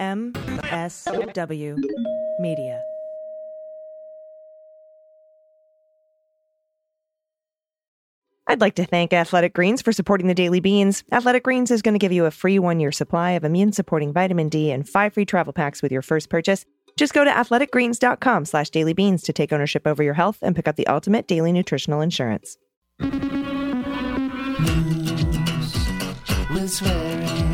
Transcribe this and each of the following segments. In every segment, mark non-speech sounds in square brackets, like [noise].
MSW Media. I'd like to thank Athletic Greens for supporting the Daily Beans. Athletic Greens is going to give you a free one year supply of immune supporting vitamin D and five free travel packs with your first purchase. Just go to athleticgreens.com slash dailybeans to take ownership over your health and pick up the ultimate daily nutritional insurance. News with swearing.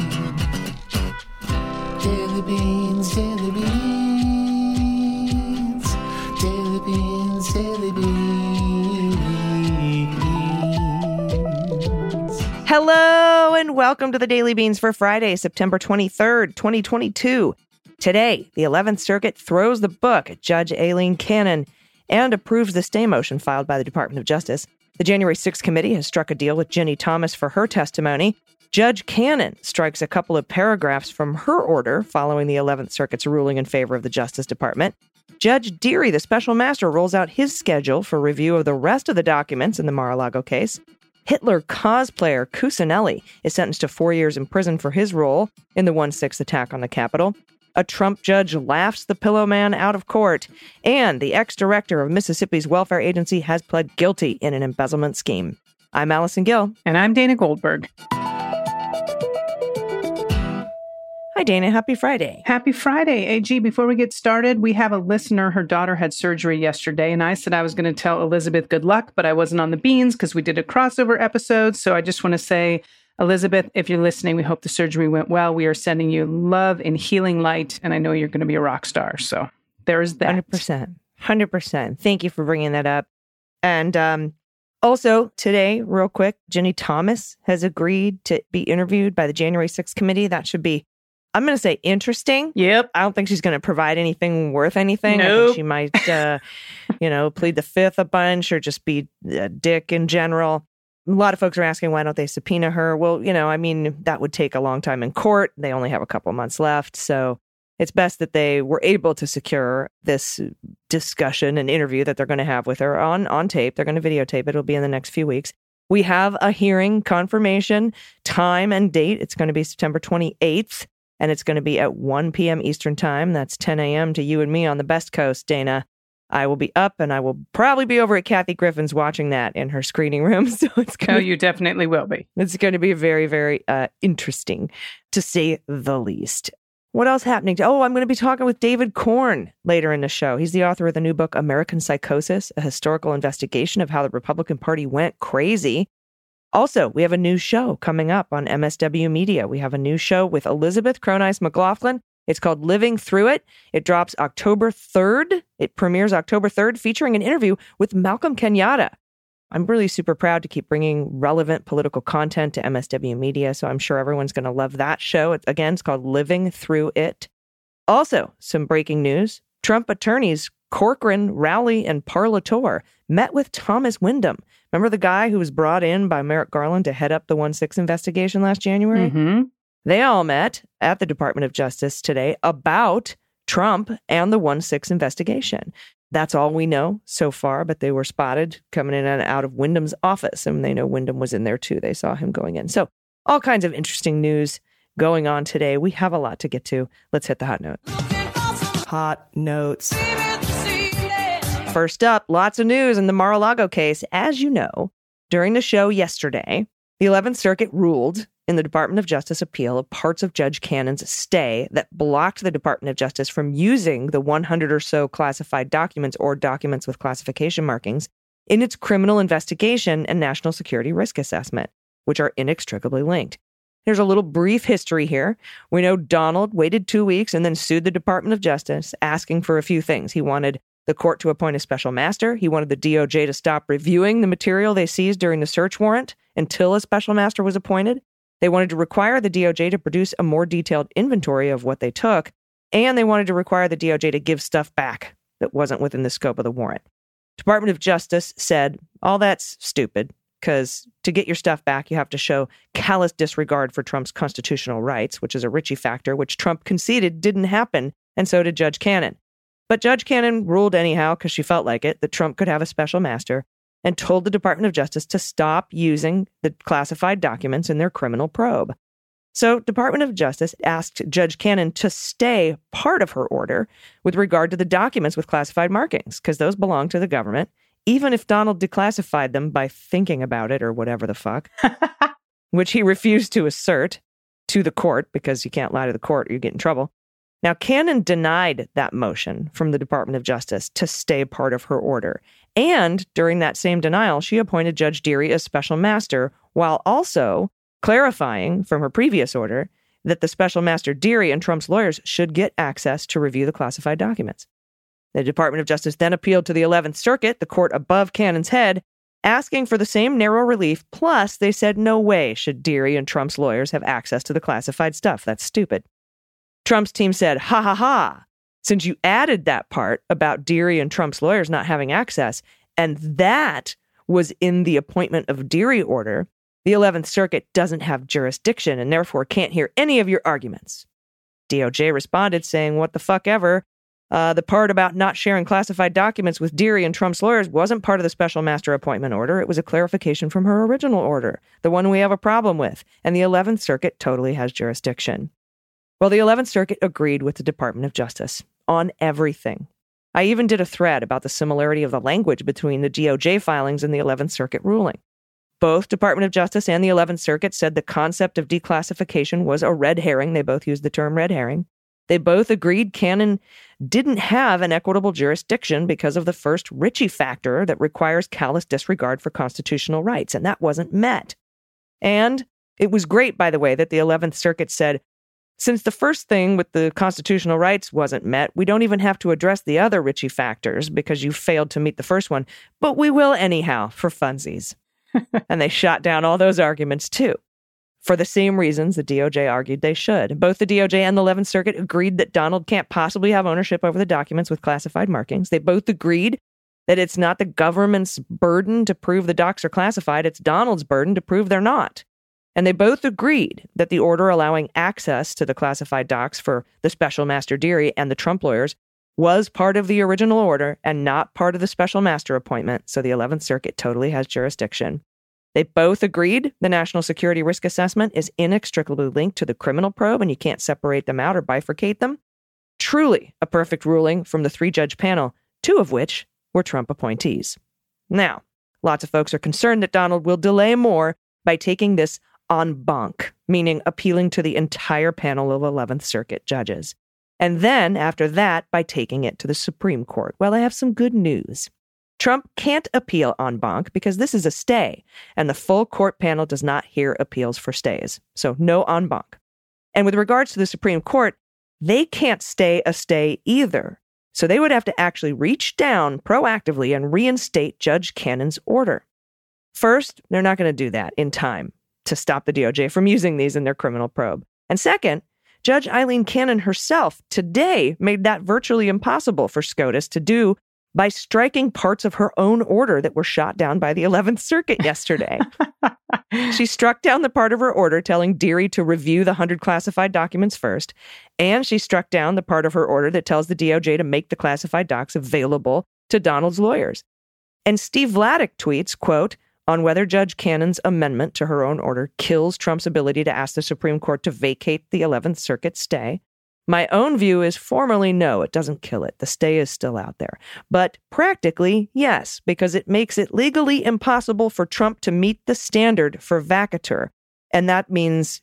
Hello and welcome to the Daily Beans for Friday, September 23rd, 2022. Today, the 11th Circuit throws the book at Judge Aileen Cannon and approves the stay motion filed by the Department of Justice. The January 6th committee has struck a deal with Ginni Thomas for her testimony. Judge Cannon strikes a couple of paragraphs from her order following the 11th Circuit's ruling in favor of the Justice Department. Judge Dearie, the special master, rolls out his schedule for review of the rest of the documents in the Mar a Lago case. Hitler cosplayer Cusanelli is sentenced to four years in prison for his role in the 1 6 attack on the Capitol. A Trump judge laughs the pillow man out of court. And the ex director of Mississippi's welfare agency has pled guilty in an embezzlement scheme. I'm Allison Gill. And I'm Dana Goldberg. Hi, Dana. Happy Friday. Happy Friday, AG. Before we get started, we have a listener. Her daughter had surgery yesterday, and I said I was going to tell Elizabeth good luck, but I wasn't on the beans because we did a crossover episode. So I just want to say, Elizabeth, if you're listening, we hope the surgery went well. We are sending you love and healing light, and I know you're going to be a rock star. So there is that. 100%. 100%. Thank you for bringing that up. And um, also, today, real quick, Ginni Thomas has agreed to be interviewed by the January 6th committee. That should be, I'm going to say, interesting. Yep. I don't think she's going to provide anything worth anything. I Nope. think she might, [laughs] uh, you know, plead the fifth a bunch or just be a dick in general. A lot of folks are asking why don't they subpoena her? Well, you know, I mean, that would take a long time in court. They only have a couple months left, so it's best that they were able to secure this discussion and interview that they're going to have with her on on tape. They're going to videotape it. It'll be in the next few weeks. We have a hearing confirmation, time and date. It's going to be September 28th, and it's going to be at 1 p.m. Eastern Time. That's 10 a.m. to you and me on the Best Coast, Dana. I will be up and I will probably be over at Kathy Griffin's watching that in her screening room. [laughs] So it's Oh, going to you definitely will be. it's going to be very, very uh, interesting to say the least. What else happening? Oh, I'm going to be talking with David Corn later in the show. He's the author of the new book, American Psychosis, a historical investigation of how the Republican Party went crazy. Also, we have a new show coming up on MSW Media. We have a new show with Elizabeth Cronise McLaughlin. It's called Living Through It. It drops October 3rd. It premieres October 3rd, featuring an interview with Malcolm Kenyatta. I'm really super proud to keep bringing relevant political content to MSW Media, so I'm sure everyone's going to love that show. It, again, it's called Living Through It. Also, some breaking news Trump attorneys Corcoran, Rowley, and Parlatore met with Thomas Windom. Remember the guy who was brought in by Merrick Garland to head up the 1 6 investigation last January? hmm They all met at the Department of Justice today about Trump and the 1 6 investigation. That's all we know so far, but they were spotted coming in and out of Windom's office, and they know Windom was in there too. They saw him going in. So, all kinds of interesting news going on today. We have a lot to get to. Let's hit the hot note. Hot notes. First up, lots of news in the Mar a Lago case. As you know, during the show yesterday, the 11th Circuit ruled in the Department of Justice appeal of parts of Judge Cannon's stay that blocked the Department of Justice from using the 100 or so classified documents or documents with classification markings in its criminal investigation and national security risk assessment, which are inextricably linked. Here's a little brief history here. We know Donald waited two weeks and then sued the Department of Justice, asking for a few things. He wanted the court to appoint a special master. He wanted the DOJ to stop reviewing the material they seized during the search warrant until a special master was appointed. They wanted to require the DOJ to produce a more detailed inventory of what they took. And they wanted to require the DOJ to give stuff back that wasn't within the scope of the warrant. Department of Justice said, all that's stupid because to get your stuff back, you have to show callous disregard for Trump's constitutional rights, which is a Richey factor, which Trump conceded didn't happen, and so did Judge Cannon. But Judge Cannon ruled anyhow, because she felt like it, that Trump could have a special master and told the Department of Justice to stop using the classified documents in their criminal probe. So, Department of Justice asked Judge Cannon to stay part of her order with regard to the documents with classified markings, because those belong to the government, even if Donald declassified them by thinking about it or whatever the fuck, [laughs] which he refused to assert to the court because you can't lie to the court or you get in trouble. Now, Cannon denied that motion from the Department of Justice to stay part of her order. And during that same denial, she appointed Judge Dearie as special master while also clarifying from her previous order that the special master Dearie and Trump's lawyers should get access to review the classified documents. The Department of Justice then appealed to the 11th Circuit, the court above Cannon's head, asking for the same narrow relief. Plus, they said no way should Dearie and Trump's lawyers have access to the classified stuff. That's stupid. Trump's team said, ha ha ha. Since you added that part about Dearie and Trump's lawyers not having access, and that was in the appointment of Dearie order, the 11th Circuit doesn't have jurisdiction and therefore can't hear any of your arguments. DOJ responded saying, What the fuck ever? Uh, the part about not sharing classified documents with Dearie and Trump's lawyers wasn't part of the special master appointment order. It was a clarification from her original order, the one we have a problem with, and the 11th Circuit totally has jurisdiction. Well, the 11th Circuit agreed with the Department of Justice on everything. I even did a thread about the similarity of the language between the DOJ filings and the 11th Circuit ruling. Both Department of Justice and the 11th Circuit said the concept of declassification was a red herring. They both used the term red herring. They both agreed Cannon didn't have an equitable jurisdiction because of the first Richey factor that requires callous disregard for constitutional rights, and that wasn't met. And it was great, by the way, that the 11th Circuit said, since the first thing with the constitutional rights wasn't met, we don't even have to address the other Richey factors because you failed to meet the first one, but we will anyhow for funsies. [laughs] and they shot down all those arguments too. For the same reasons the DOJ argued they should. Both the DOJ and the 11th Circuit agreed that Donald can't possibly have ownership over the documents with classified markings. They both agreed that it's not the government's burden to prove the docs are classified, it's Donald's burden to prove they're not. And they both agreed that the order allowing access to the classified docs for the special master Dearie and the Trump lawyers was part of the original order and not part of the special master appointment, so the 11th Circuit totally has jurisdiction. They both agreed the national security risk assessment is inextricably linked to the criminal probe and you can't separate them out or bifurcate them. Truly a perfect ruling from the three judge panel, two of which were Trump appointees. Now, lots of folks are concerned that Donald will delay more by taking this en banc, meaning appealing to the entire panel of 11th Circuit judges. And then, after that, by taking it to the Supreme Court. Well, I have some good news. Trump can't appeal en banc because this is a stay, and the full court panel does not hear appeals for stays. So, no en banc. And with regards to the Supreme Court, they can't stay a stay either. So, they would have to actually reach down proactively and reinstate Judge Cannon's order. First, they're not going to do that in time to stop the DOJ from using these in their criminal probe. And second, Judge Aileen Cannon herself today made that virtually impossible for SCOTUS to do by striking parts of her own order that were shot down by the 11th Circuit yesterday. [laughs] she struck down the part of her order telling Dearie to review the 100 classified documents first, and she struck down the part of her order that tells the DOJ to make the classified docs available to Donald's lawyers. And Steve Vladeck tweets, quote, on whether Judge Cannon's amendment to her own order kills Trump's ability to ask the Supreme Court to vacate the 11th Circuit stay. My own view is formally no, it doesn't kill it. The stay is still out there. But practically, yes, because it makes it legally impossible for Trump to meet the standard for vacatur. And that means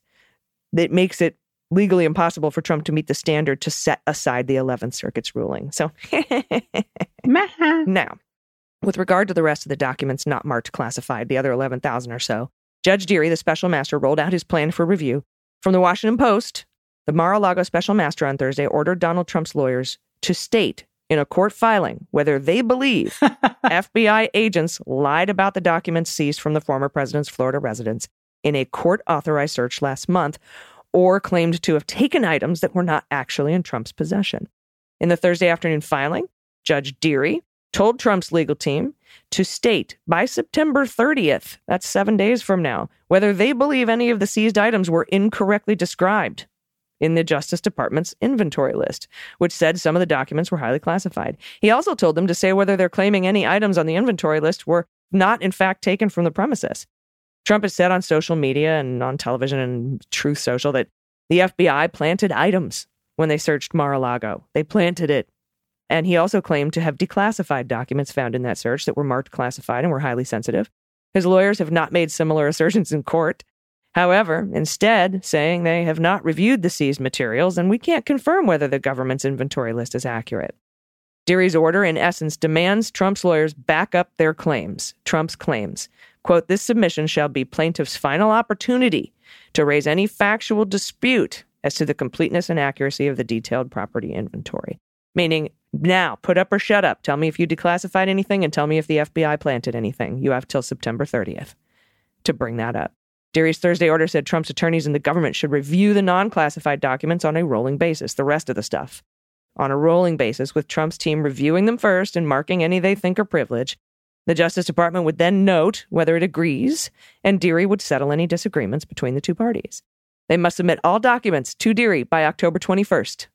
it makes it legally impossible for Trump to meet the standard to set aside the 11th Circuit's ruling. So, [laughs] now, with regard to the rest of the documents not marked classified, the other 11,000 or so, Judge Dearie, the special master, rolled out his plan for review. From the Washington Post, the Mar a Lago special master on Thursday ordered Donald Trump's lawyers to state in a court filing whether they believe [laughs] FBI agents lied about the documents seized from the former president's Florida residence in a court authorized search last month or claimed to have taken items that were not actually in Trump's possession. In the Thursday afternoon filing, Judge Dearie told Trump's legal team to state by September 30th, that's seven days from now, whether they believe any of the seized items were incorrectly described in the Justice Department's inventory list, which said some of the documents were highly classified. He also told them to say whether they're claiming any items on the inventory list were not, in fact, taken from the premises. Trump has said on social media and on television and Truth Social that the FBI planted items when they searched Mar a Lago. They planted it. And he also claimed to have declassified documents found in that search that were marked classified and were highly sensitive. His lawyers have not made similar [laughs] assertions in court. However, instead, saying they have not reviewed the seized materials and we can't confirm whether the government's inventory list is accurate. Dearie's order, in essence, demands Trump's lawyers back up their claims, Trump's claims. Quote, this submission shall be plaintiff's final opportunity to raise any factual dispute as to the completeness and accuracy of the detailed property inventory. Meaning, now, put up or shut up. Tell me if you declassified anything and tell me if the FBI planted anything. You have till September 30th to bring that up. Dearie's Thursday order said Trump's attorneys and the government should review the non classified documents on a rolling basis, the rest of the stuff on a rolling basis, with Trump's team reviewing them first and marking any they think are privilege. The Justice Department would then note whether it agrees, and Dearie would settle any disagreements between the two parties. They must submit all documents to Dearie by October 21st.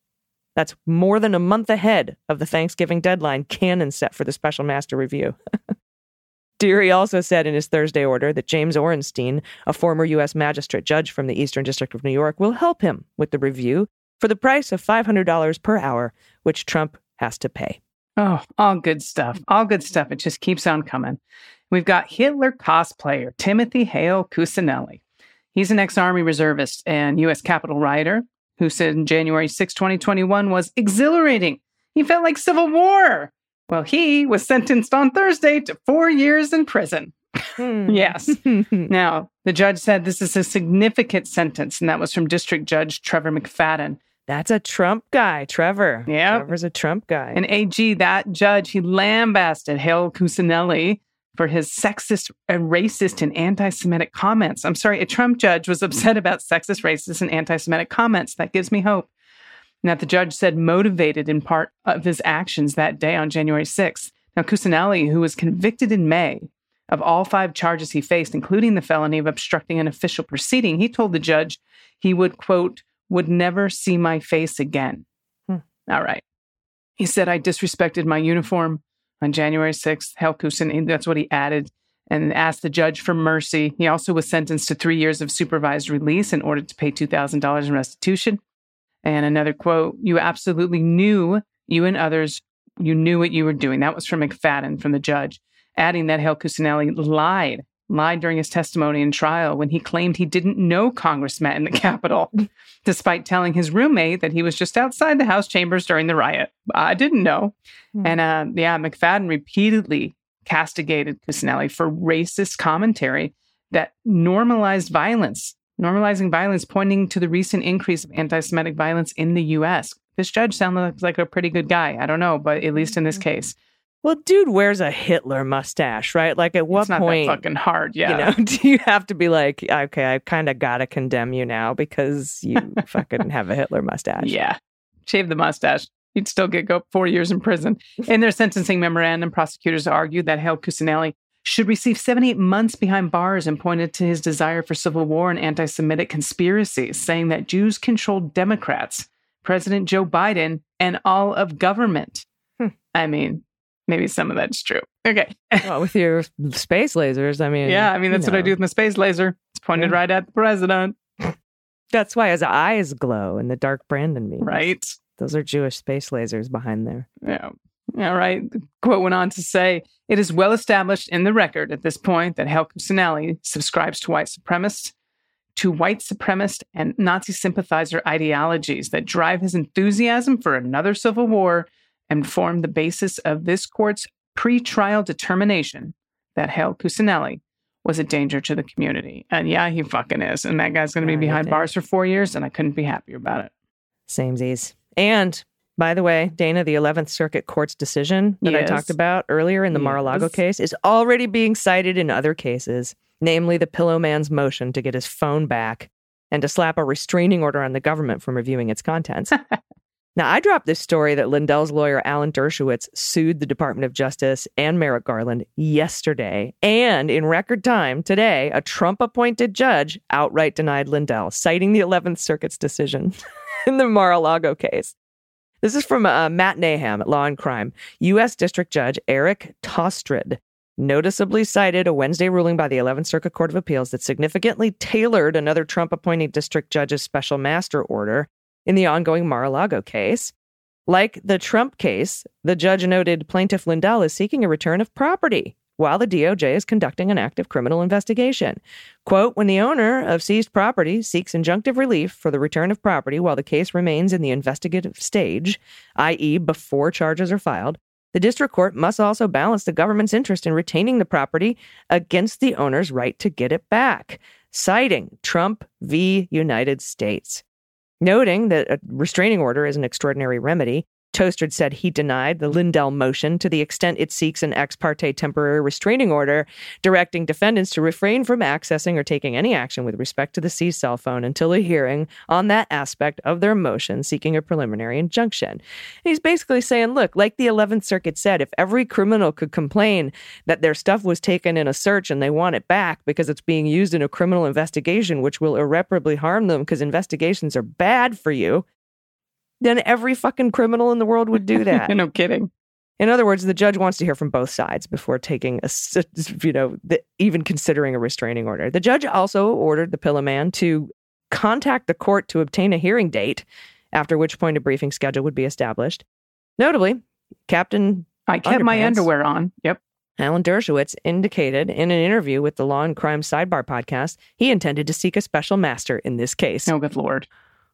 That's more than a month ahead of the Thanksgiving deadline Cannon set for the special master review. [laughs] Dearie also said in his Thursday order that James Orenstein, a former U.S. magistrate judge from the Eastern District of New York, will help him with the review for the price of $500 per hour, which Trump has to pay. Oh, all good stuff. All good stuff. It just keeps on coming. We've got Hitler cosplayer Timothy Hale Cusanelli. He's an ex Army reservist and U.S. Capitol rioter who said January 6, 2021 was exhilarating. He felt like civil war. Well, he was sentenced on Thursday to four years in prison. Hmm. yes. [laughs] now, the judge said this is a significant sentence, and that was from District Judge Trevor McFadden. That's a Trump guy, Trevor. Yeah. Trevor's a Trump guy. And AG, that judge, he lambasted Hale Cusanelli for his sexist and racist and anti Semitic comments. I'm sorry, a Trump judge was upset about sexist, racist, and anti Semitic comments. That gives me hope. And that the judge said motivated in part of his actions that day on January 6th. Now, Cusanelli, who was convicted in May of all five charges he faced, including the felony of obstructing an official proceeding, he told the judge he would, quote, would never see my face again. Hmm. All right. He said, I disrespected my uniform on January 6th. Helkusen, that's what he added, and asked the judge for mercy. He also was sentenced to three years of supervised release in order to pay $2,000 in restitution. And another quote, you absolutely knew, you and others, you knew what you were doing. That was from McFadden, from the judge, adding that Hale lied lied during his testimony in trial when he claimed he didn't know Congress met in the [laughs] Capitol, despite telling his roommate that he was just outside the House chambers during the riot. I didn't know. Hmm. And uh, yeah, McFadden repeatedly castigated Cusanelli for racist commentary that normalized violence, normalizing violence, pointing to the recent increase of anti Semitic violence in the U.S. This judge sounds like a pretty good guy. I don't know, but at least in this case, well, dude wears a Hitler mustache, right? Like, at what it's not point, that fucking hard. Yeah. you know, [laughs] do you have to be like, okay, I kind of gotta condemn you now because you [laughs] fucking have a Hitler mustache? Yeah. Shave the mustache. You'd still get go four years in prison. In their sentencing memorandum, prosecutors argued that Hale Cusanelli should receive 78 months behind bars and pointed to his desire for civil war and anti Semitic conspiracies, saying that Jews controlled Democrats, President Joe Biden, and all of government. Hmm. I mean, maybe some of that's true. Okay. [laughs] Well, with your space lasers, I mean, yeah, I mean, you that's what I do with my space laser. It's pointed Yeah. right at the president, That's why his eyes glow in the dark Brandon memes. right? Those are Jewish space lasers behind there. Yeah. All right. The quote went on to say, It is well established in the record at this point that Hale Cusanelli subscribes to white supremacists, to white supremacist and Nazi sympathizer ideologies that drive his enthusiasm for another civil war and form the basis of this court's pre-trial determination that Hale Cusanelli was a danger to the community. And yeah, he fucking is. And that guy's going to be behind bars for four years, and I couldn't be happier about it. Samesies. And by the way, Dana, the 11th Circuit Court's decision that I talked about earlier in the Mar-a-Lago case is already being cited in other cases, namely the Pillow Man's motion to get his phone back and to slap a restraining order on the government from reviewing its contents. [laughs] now, I dropped this story that Lindell's lawyer Alan Dershowitz sued the Department of Justice and Merrick Garland yesterday, and in record time today, a Trump-appointed judge outright denied Lindell, citing the 11th Circuit's decision [laughs] in the Mar-a-Lago case. This is from uh, Matt Naham at Law and Crime. U.S. District Judge Eric Tostrud noticeably cited a Wednesday ruling by the 11th Circuit Court of Appeals that significantly tailored another Trump appointed district judge's special master order in the ongoing Mar a Lago case. Like the Trump case, the judge noted plaintiff Lindell is seeking a return of property while the DOJ is conducting an active criminal investigation. Quote When the owner of seized property seeks injunctive relief for the return of property while the case remains in the investigative stage, i.e., before charges are filed, the district court must also balance the government's interest in retaining the property against the owner's right to get it back, citing Trump v. United States. Noting that a restraining order is an extraordinary remedy, Tostrud said he denied the Lindell motion to the extent it seeks an ex parte temporary restraining order directing defendants to refrain from accessing or taking any action with respect to the seized cell phone until a hearing on that aspect of their motion seeking a preliminary injunction. And he's basically saying, look, like the 11th Circuit said, if every criminal could complain that their stuff was taken in a search and they want it back because it's being used in a criminal investigation, which will irreparably harm them because investigations are bad for you, then every fucking criminal in the world would do [laughs] that. no kidding. In other words, the judge wants to hear from both sides before taking a, you know, the, even considering a restraining order. The judge also ordered the Pillow Man to contact the court to obtain a hearing date, after which point a briefing schedule would be established. Notably, Captain I kept my underwear on. Yep. Alan Dershowitz indicated in an interview with the Law and Crime Sidebar podcast he intended to seek a special master in this case. Oh, good lord.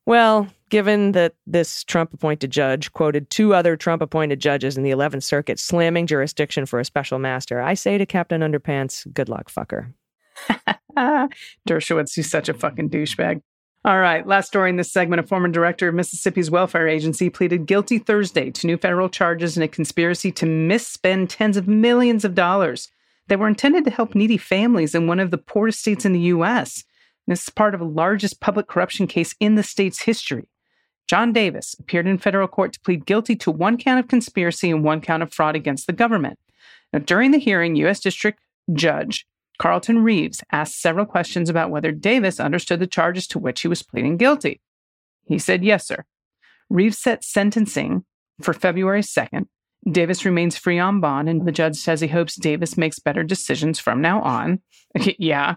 Well, given that this Trump appointed judge quoted two other Trump appointed judges in the 11th Circuit slamming jurisdiction for a special master, I say to Captain Underpants, good luck, fucker. [laughs] Dershowitz, he's such a fucking douchebag. All right, last story in this segment. A former director of Mississippi's welfare agency pleaded guilty Thursday to new federal charges in a conspiracy to misspend tens of millions of dollars that were intended to help needy families in one of the poorest states in the U.S. This is part of the largest public corruption case in the state's history. John Davis appeared in federal court to plead guilty to one count of conspiracy and one count of fraud against the government. Now, during the hearing, U.S. District Judge Carlton Reeves asked several questions about whether Davis understood the charges to which he was pleading guilty. He said, Yes, sir. Reeves set sentencing for February 2nd. Davis remains free on bond, and the judge says he hopes Davis makes better decisions from now on. [laughs] yeah.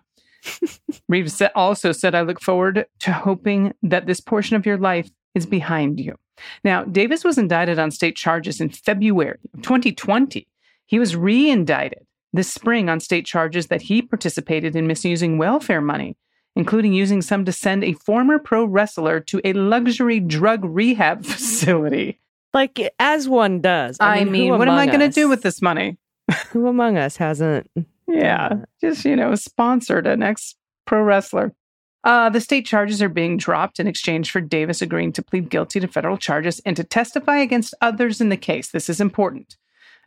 Reeves also said, I look forward to hoping that this portion of your life is behind you. Now, Davis was indicted on state charges in February of 2020. He was re indicted this spring on state charges that he participated in misusing welfare money, including using some to send a former pro wrestler to a luxury drug rehab [laughs] facility. Like, as one does. I, mean, who what am I going to do with this money? Who among us hasn't? Yeah, just, you know, sponsored an ex pro wrestler. Uh, the state charges are being dropped in exchange for Davis agreeing to plead guilty to federal charges and to testify against others in the case. This is important.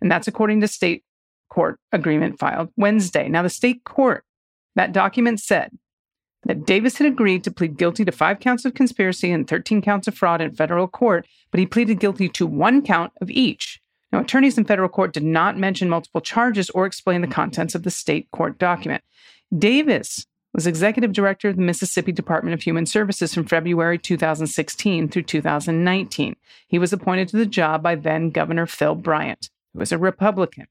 And that's according to state court agreement filed Wednesday. Now, the state court, that document said that Davis had agreed to plead guilty to five counts of conspiracy and 13 counts of fraud in federal court, but he pleaded guilty to one count of each. Now, attorneys in federal court did not mention multiple charges or explain the mm-hmm. contents of the state court document. Davis was executive director of the Mississippi Department of Human Services from February 2016 through 2019. He was appointed to the job by then Governor Phil Bryant, who was a Republican.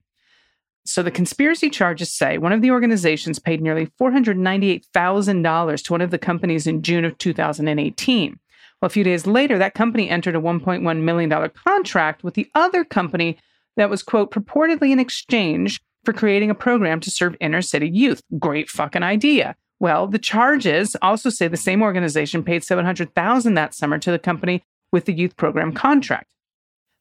So the conspiracy charges say one of the organizations paid nearly $498,000 to one of the companies in June of 2018. Well, a few days later, that company entered a $1.1 million contract with the other company that was, quote, purportedly in exchange for creating a program to serve inner city youth. Great fucking idea. Well, the charges also say the same organization paid 700,000 that summer to the company with the youth program contract.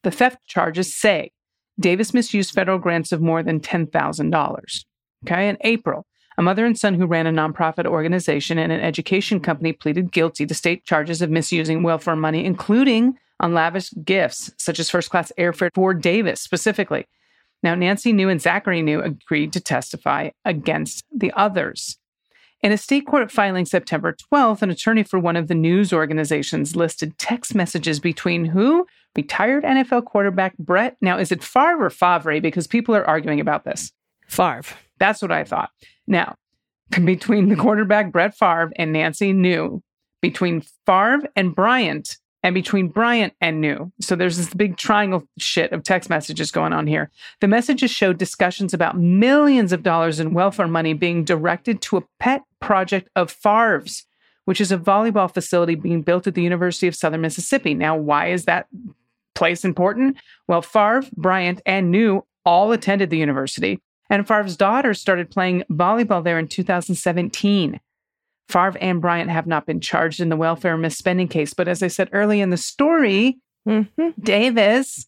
The theft charges say Davis misused federal grants of more than $10,000. Okay, in April, a mother and son who ran a nonprofit organization and an education company pleaded guilty to state charges of misusing welfare money, including on lavish gifts such as first class airfare for Davis specifically. Now, Nancy New and Zachary New agreed to testify against the others. In a state court filing September 12th, an attorney for one of the news organizations listed text messages between who? Retired NFL quarterback Brett. Now, is it Favre or Favre? Because people are arguing about this. Favre. That's what I thought. Now, [laughs] between the quarterback Brett Favre and Nancy New, between Favre and Bryant, and between Bryant and New. So there's this big triangle shit of text messages going on here. The messages showed discussions about millions of dollars in welfare money being directed to a pet project of Favre's, which is a volleyball facility being built at the University of Southern Mississippi. Now, why is that place important? Well, Favre, Bryant, and New all attended the university, and Favre's daughter started playing volleyball there in 2017. Favre and Bryant have not been charged in the welfare misspending case, but as I said early in the story, Mm-hmm. Davis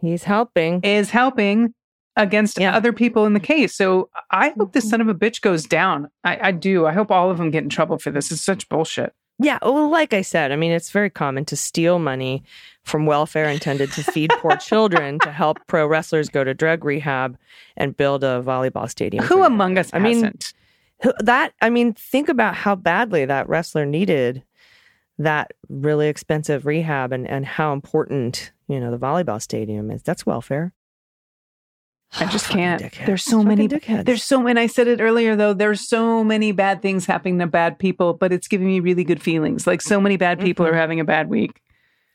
He's helping. is helping against Yeah. other people in the case. So I hope this son of a bitch goes down. I, I do. I hope all of them get in trouble for this. It's such bullshit. Yeah, well, like I said, I mean, it's very common to steal money from welfare intended to feed poor [laughs] children to help pro wrestlers go to drug rehab and build a volleyball stadium. Who among us I mean, hasn't? Who- that? I mean, think about how badly that wrestler needed that really expensive rehab and and how important you know the volleyball stadium is. That's welfare. I just can't. dickheads. There's so Fucking many. dickheads. There's so many. I said it earlier though. There's so many bad things happening to bad people, but it's giving me really good feelings. Like so many bad people Mhm. are having a bad week.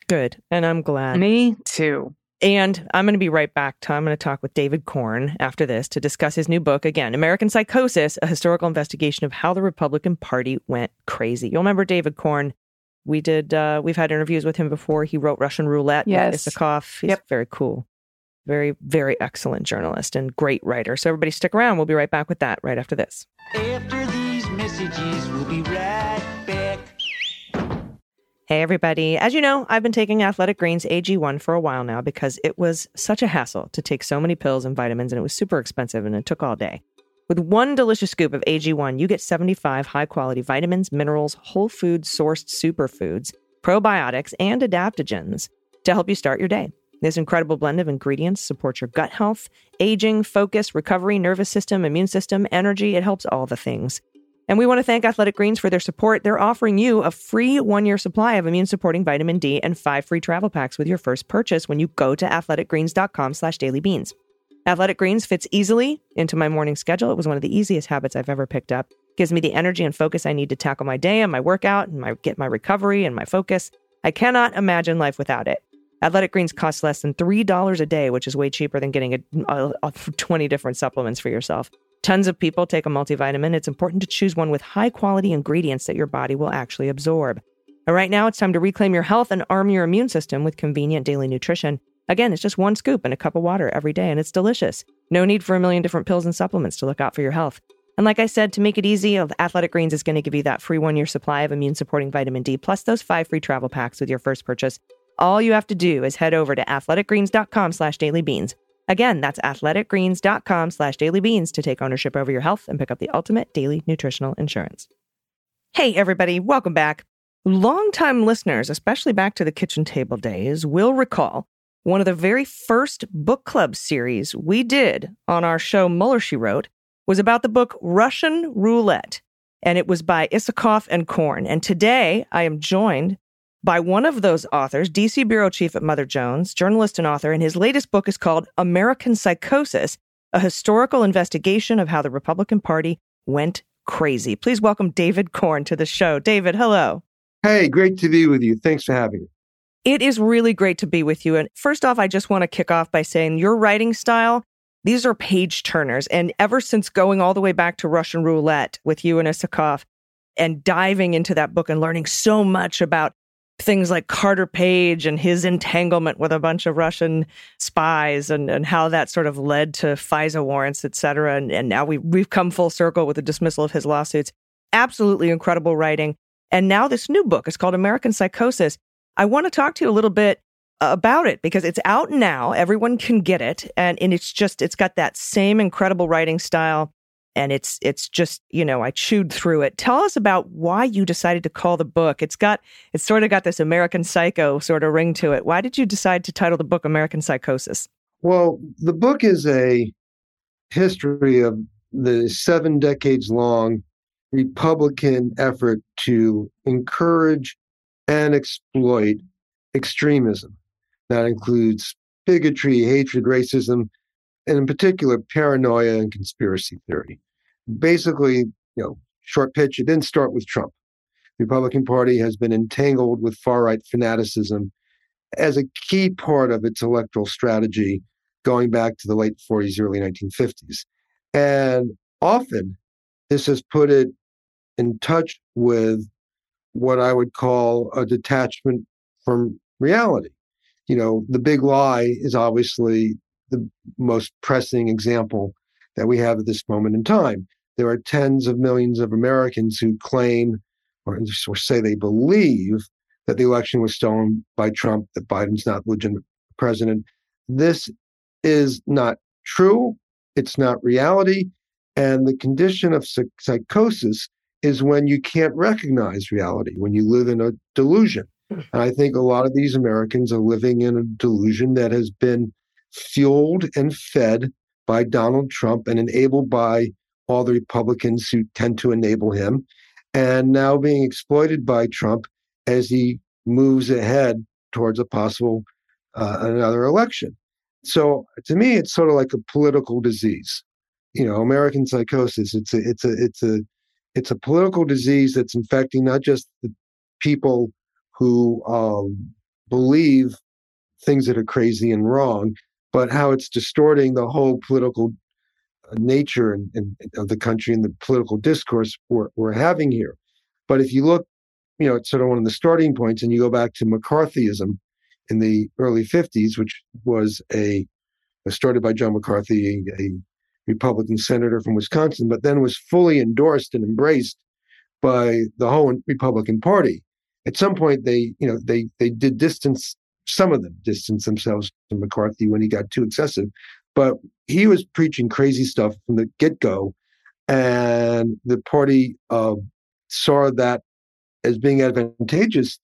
good, and I'm glad. Me too. And I'm going to be right back. To, I'm going to talk with David Corn after this to discuss his new book again, American Psychosis: A Historical Investigation of How the Republican Party Went Crazy. You'll remember David Corn. We did. Uh, we've had interviews with him before. He wrote Russian Roulette. Yes. Isikoff. He's Yep. very cool. Very, very excellent journalist and great writer. So everybody stick around. We'll be right back with that right after this. After these messages, we'll be right back. Hey, everybody. As you know, I've been taking Athletic Greens AG1 for a while now because it was such a hassle to take so many pills and vitamins, and it was super expensive and it took all day. With one delicious scoop of AG1, you get 75 high quality vitamins, minerals, whole food sourced superfoods, probiotics, and adaptogens to help you start your day. This incredible blend of ingredients supports your gut health, aging, focus, recovery, nervous system, immune system, energy. It helps all the things. And we want to thank Athletic Greens for their support. They're offering you a free one year supply of immune supporting vitamin D and five free travel packs with your first purchase when you go to athleticgreens.com slash dailybeans. Athletic Greens fits easily into my morning schedule. It was one of the easiest habits I've ever picked up. Gives me the energy and focus I need to tackle my day and my workout and my get my recovery and my focus. I cannot imagine life without it. Athletic Greens costs less than $3 a day, which is way cheaper than getting a, a, a 20 different supplements for yourself. Tons of people take a multivitamin. It's important to choose one with high quality ingredients that your body will actually absorb. And right now, it's time to reclaim your health and arm your immune system with convenient daily nutrition. Again, it's just one scoop and a cup of water every day, and it's delicious. No need for a million different pills and supplements to look out for your health. And like I said, to make it easy, Athletic Greens is going to give you that free one year supply of immune supporting vitamin D plus those five free travel packs with your first purchase. All you have to do is head over to athleticgreens.com slash dailybeans. Again, that's athleticgreens.com slash dailybeans to take ownership over your health and pick up the ultimate daily nutritional insurance. Hey, everybody, welcome back. Longtime listeners, especially back to the kitchen table days, will recall one of the very first book club series we did on our show Mueller She Wrote was about the book Russian Roulette, and it was by Isikoff and Corn. And today I am joined by one of those authors, DC bureau chief at Mother Jones, journalist and author, and his latest book is called American Psychosis: A Historical Investigation of How the Republican Party Went Crazy. Please welcome David Corn to the show. David, hello. Hey, great to be with you. Thanks for having me. It is really great to be with you. And first off, I just want to kick off by saying your writing style, these are page turners. And ever since going all the way back to Russian roulette with you and Isikoff and diving into that book and learning so much about things like Carter Page and his entanglement with a bunch of Russian spies and, and how that sort of led to FISA warrants, et cetera. And, and now we, we've come full circle with the dismissal of his lawsuits. Absolutely incredible writing. And now this new book is called American Psychosis. I want to talk to you a little bit about it because it's out now. Everyone can get it. And, and it's just, it's got that same incredible writing style. And it's, it's just, you know, I chewed through it. Tell us about why you decided to call the book. It's got, it's sort of got this American Psycho sort of ring to it. Why did you decide to title the book American Psychosis? Well, the book is a history of the seven decades long Republican effort to encourage and exploit extremism. That includes bigotry, hatred, racism, and in particular, paranoia and conspiracy theory. Basically, you know, short pitch, it didn't start with Trump. The Republican Party has been entangled with far right fanaticism as a key part of its electoral strategy going back to the late 40s, early 1950s. And often this has put it in touch with what I would call a detachment from reality. You know, the big lie is obviously the most pressing example that we have at this moment in time. There are tens of millions of Americans who claim or, or say they believe that the election was stolen by Trump, that Biden's not legitimate president. This is not true. It's not reality. And the condition of psychosis is when you can't recognize reality, when you live in a delusion. And I think a lot of these Americans are living in a delusion that has been fueled and fed by Donald Trump and enabled by all the Republicans who tend to enable him, and now being exploited by Trump as he moves ahead towards a possible uh, another election. So to me, it's sort of like a political disease. You know, American psychosis. It's a it's a it's a it's a political disease that's infecting not just the people who um, believe things that are crazy and wrong, but how it's distorting the whole political nature and, and, of the country and the political discourse we're, we're having here. But if you look, you know, it's sort of one of the starting points, and you go back to McCarthyism in the early 50s, which was a, started by John McCarthy, a, a Republican senator from Wisconsin, but then was fully endorsed and embraced by the whole Republican Party. At some point, they, you know, they they did distance some of them distance themselves from McCarthy when he got too excessive, but he was preaching crazy stuff from the get go, and the party uh, saw that as being advantageous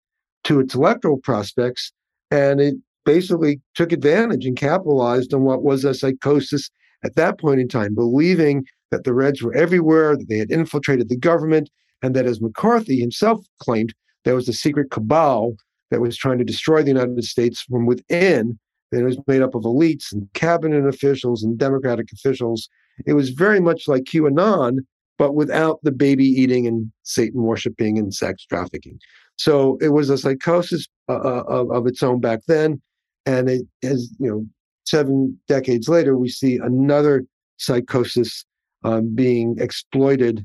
to its electoral prospects, and it basically took advantage and capitalized on what was a psychosis at that point in time, believing that the Reds were everywhere, that they had infiltrated the government, and that, as McCarthy himself claimed, there was a secret cabal that was trying to destroy the United States from within. It was made up of elites and cabinet officials and Democratic officials. It was very much like QAnon, but without the baby eating and Satan worshiping and sex trafficking. So it was a psychosis uh, uh of, of its own back then. And it has, you know, seven decades later, we see another psychosis um, being exploited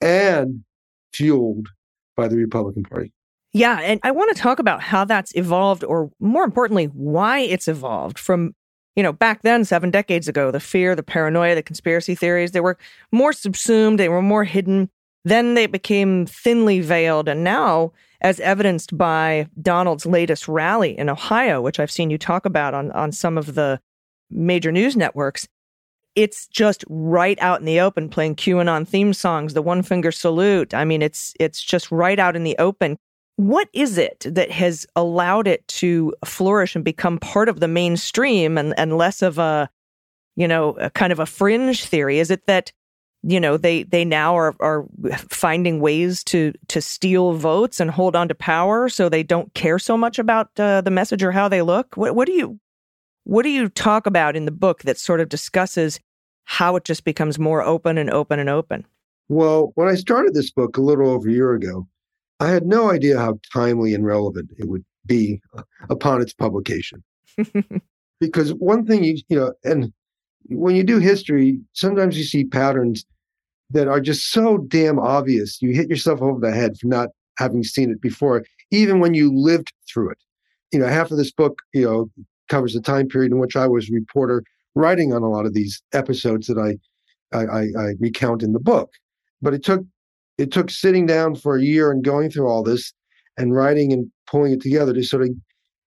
and fueled by the Republican Party. Yeah, and I want to talk about how that's evolved, or more importantly, why it's evolved from, you know, back then, seven decades ago, the fear, the paranoia, the conspiracy theories, they were more subsumed, they were more hidden. Then they became thinly veiled. And now, as evidenced by Donald's latest rally in Ohio, which I've seen you talk about on, on some of the major news networks, it's just right out in the open playing QAnon theme songs, the one finger salute. I mean, it's it's just right out in the open. What is it that has allowed it to flourish and become part of the mainstream and, and less of a, you know, a kind of a fringe theory? Is it that you know they they now are are finding ways to to steal votes and hold on to power so they don't care so much about uh, the message or how they look what what do you what do you talk about in the book that sort of discusses how it just becomes more open and open and open well when i started this book a little over a year ago i had no idea how timely and relevant it would be uh, upon its publication [laughs] because one thing you you know and when you do history sometimes you see patterns that are just so damn obvious. You hit yourself over the head for not having seen it before, even when you lived through it. You know, half of this book, you know, covers the time period in which I was a reporter writing on a lot of these episodes that I, I, I recount in the book. But it took it took sitting down for a year and going through all this and writing and pulling it together to sort of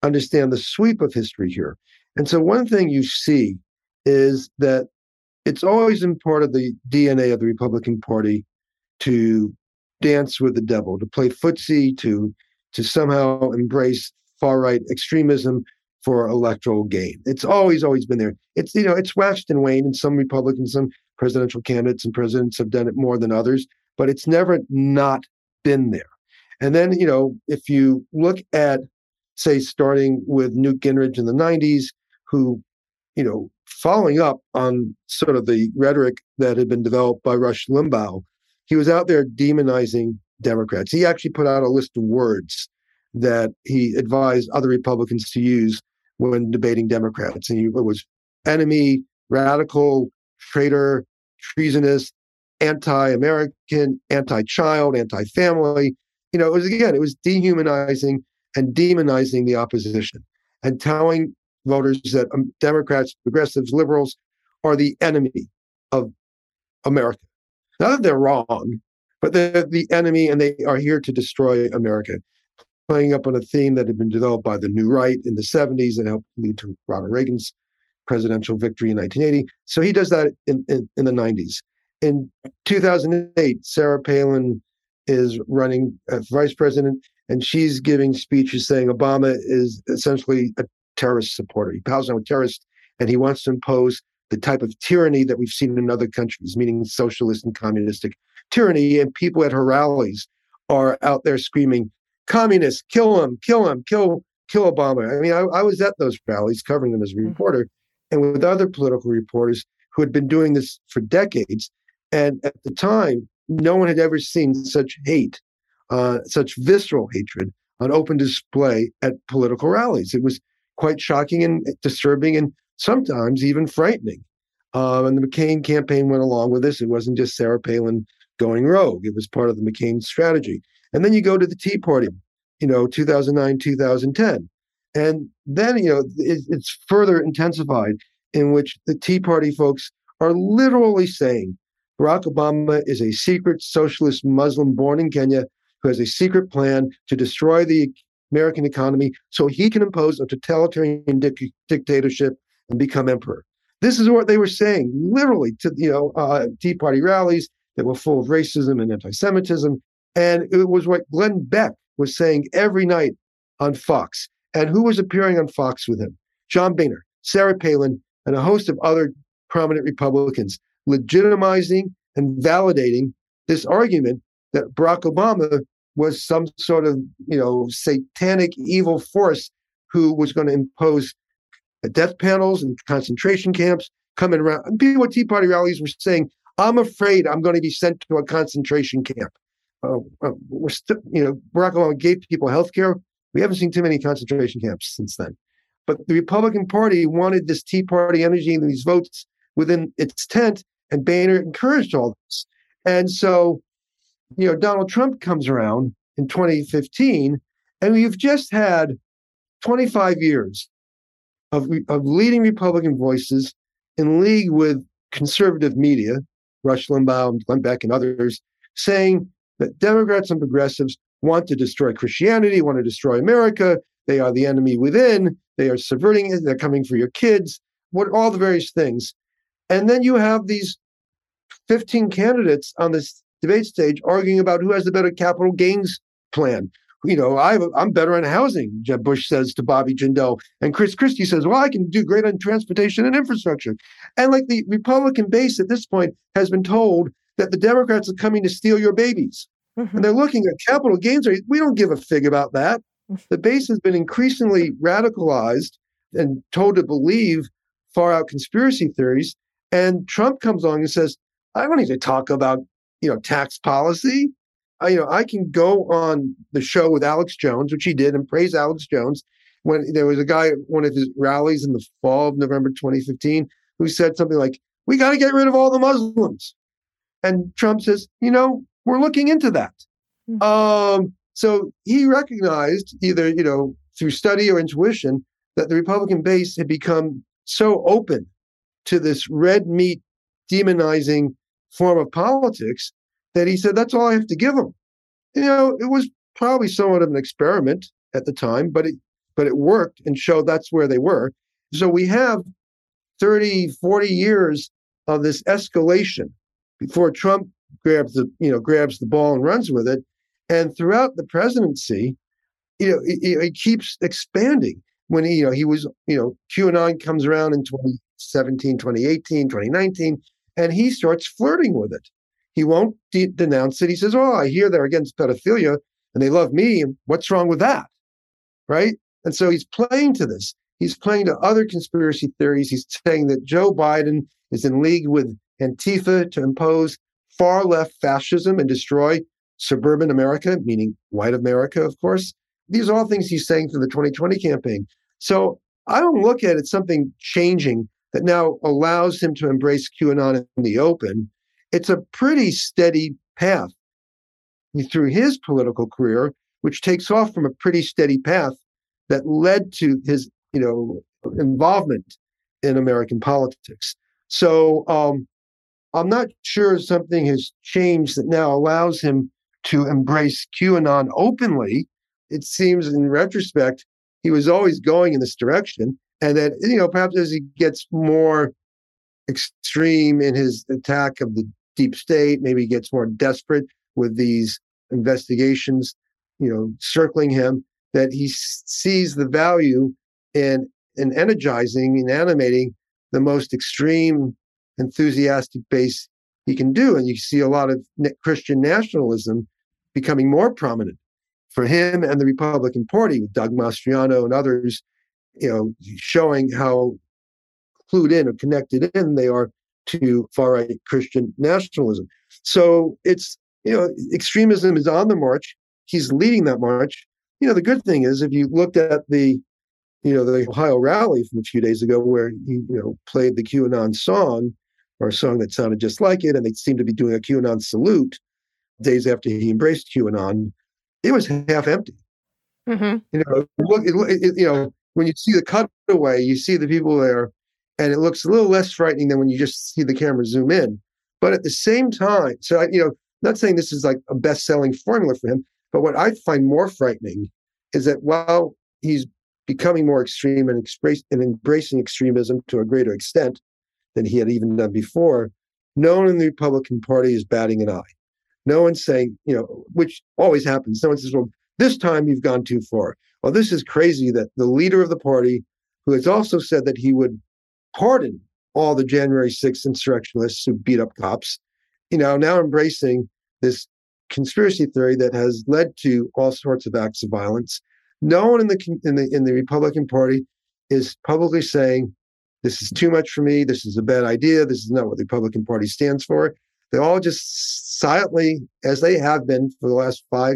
understand the sweep of history here. And so one thing you see is that it's always been part of the DNA of the Republican Party to dance with the devil, to play footsie, to to somehow embrace far right extremism for electoral gain. It's always, always been there. It's you know, it's waxed and waned, and some Republicans, some presidential candidates and presidents have done it more than others, but it's never not been there. And then, you know, if you look at, say, starting with Newt Gingrich in the 90s, who, you know, following up on sort of the rhetoric that had been developed by Rush Limbaugh, he was out there demonizing Democrats. He actually put out a list of words that he advised other Republicans to use when debating Democrats. And he, it was enemy, radical, traitor, treasonous, anti-American, anti-child, anti-family. You know, it was again, it was dehumanizing and demonizing the opposition and telling voters that um, Democrats, progressives, liberals are the enemy of America. Not that they're wrong, but they're the enemy and they are here to destroy America. Playing up on a theme that had been developed by the New Right in the 70s and helped lead to Ronald Reagan's presidential victory in 1980. So he does that in, in, in the 90s. In 2008, Sarah Palin is running as vice president, and she's giving speeches saying Obama is essentially a terrorist supporter. He pals around with terrorists, and he wants to impose the type of tyranny that we've seen in other countries, meaning socialist and communistic tyranny. And people at her rallies are out there screaming, "Communists, kill him, kill him, kill, kill Obama." I mean, I, I was at those rallies covering them as a mm-hmm. reporter, and with other political reporters who had been doing this for decades. And at the time, no one had ever seen such hate, uh, such visceral hatred on open display at political rallies. It was quite shocking and disturbing and sometimes even frightening. Uh, and the McCain campaign went along with this. It wasn't just Sarah Palin going rogue, it was part of the McCain strategy. And then you go to the Tea Party, you know, 2009, 2010. And then, you know, it, it's further intensified in which the Tea Party folks are literally saying Barack Obama is a secret socialist Muslim born in Kenya who has a secret plan to destroy the American economy so he can impose a totalitarian dic- dictatorship and become emperor. This is what they were saying, literally, to you know uh, Tea Party rallies that were full of racism and anti-Semitism, and it was what Glenn Beck was saying every night on Fox. And who was appearing on Fox with him? John Boehner, Sarah Palin, and a host of other prominent Republicans, legitimizing and validating this argument that Barack Obama was some sort of, you know, satanic evil force who was going to impose death panels and concentration camps coming around. And people at Tea Party rallies were saying, "I'm afraid I'm going to be sent to a concentration camp." Uh, uh, we're still, you know, Barack Obama gave people health care. We haven't seen too many concentration camps since then. But the Republican Party wanted this Tea Party energy and these votes within its tent, and Boehner encouraged all this. And so, you know, Donald Trump comes around in 2015, and we've just had 25 years of, of leading Republican voices in league with conservative media, Rush Limbaugh, Glenn Beck, and others, saying that Democrats and progressives want to destroy Christianity, want to destroy America. They are the enemy within. They are subverting it. They're coming for your kids. What all the various things, and then you have these 15 candidates on this debate stage arguing about who has the better capital gains plan. You know, I, I'm better on housing, Jeb Bush says to Bobby Jindal. And Chris Christie says, well, I can do great on transportation and infrastructure. And like the Republican base at this point has been told that the Democrats are coming to steal your babies. Mhm. And they're looking at capital gains. We don't give a fig about that. The base has been increasingly radicalized and told to believe far out conspiracy theories. And Trump comes along and says, I don't need to talk about, you know, tax policy. I, you know, I can go on the show with Alex Jones, which he did, and praise Alex Jones when there was a guy at one of his rallies in the fall of November 2015 who said something like, "We got to get rid of all the Muslims," and Trump says, "You know, we're looking into that." Hmm. Um, so he recognized either, you know, through study or intuition that the Republican base had become so open to this red meat demonizing form of politics that he said, that's all I have to give them. You know, it was probably somewhat of an experiment at the time, but it but it worked and showed that's where they were. So we have 30, 40 years of this escalation before Trump grabs the, you know, grabs the ball and runs with it. And throughout the presidency, you know, it, it keeps expanding. When he, you know, he was, you know, QAnon comes around in 2017, 2018, 2019, and he starts flirting with it. He won't de- denounce it. He says, "Oh, I hear they're against pedophilia and they love me. What's wrong with that?" Right? And so he's playing to this. He's playing to other conspiracy theories. He's saying that Joe Biden is in league with Antifa to impose far left fascism and destroy suburban America, meaning white America, of course. These are all things he's saying for the 2020 campaign. So I don't look at it as something changing that now allows him to embrace QAnon in the open. It's a pretty steady path through his political career, which takes off from a pretty steady path that led to his, you know, involvement in American politics. So um, I'm not sure something has changed that now allows him to embrace QAnon openly. It seems, in retrospect, he was always going in this direction, and that you know perhaps as he gets more extreme in his attack of the deep state, maybe he gets more desperate with these investigations, you know, circling him, that he sees the value in in energizing and animating the most extreme enthusiastic base he can do. And you see a lot of Christian nationalism becoming more prominent for him and the Republican Party with Doug Mastriano and others, you know, showing how clued in or connected in they are to far right Christian nationalism. So it's, you know, extremism is on the march. He's leading that march. You know, the good thing is if you looked at the you know, the Ohio rally from a few days ago where he, you know, played the QAnon song or a song that sounded just like it, and they seemed to be doing a QAnon salute days after he embraced QAnon. It was half empty. Mm-hmm. You know, look, it, it, you know, when you see the cutaway, you see the people there, and it looks a little less frightening than when you just see the camera zoom in. But at the same time, so I, you know, not saying this is like a best-selling formula for him, but what I find more frightening is that while he's becoming more extreme and, and embracing extremism to a greater extent than he had even done before, no one in the Republican Party is batting an eye. No one's saying, you know, which always happens. No one says, well, this time you've gone too far. Well, this is crazy that the leader of the party, who has also said that he would pardon all the January 6th insurrectionists who beat up cops, you know, now embracing this conspiracy theory that has led to all sorts of acts of violence no one in the in the in the Republican Party is publicly saying this is too much for me. This is a bad idea. This is not what the Republican Party stands for. They all just silently, as they have been for the last five,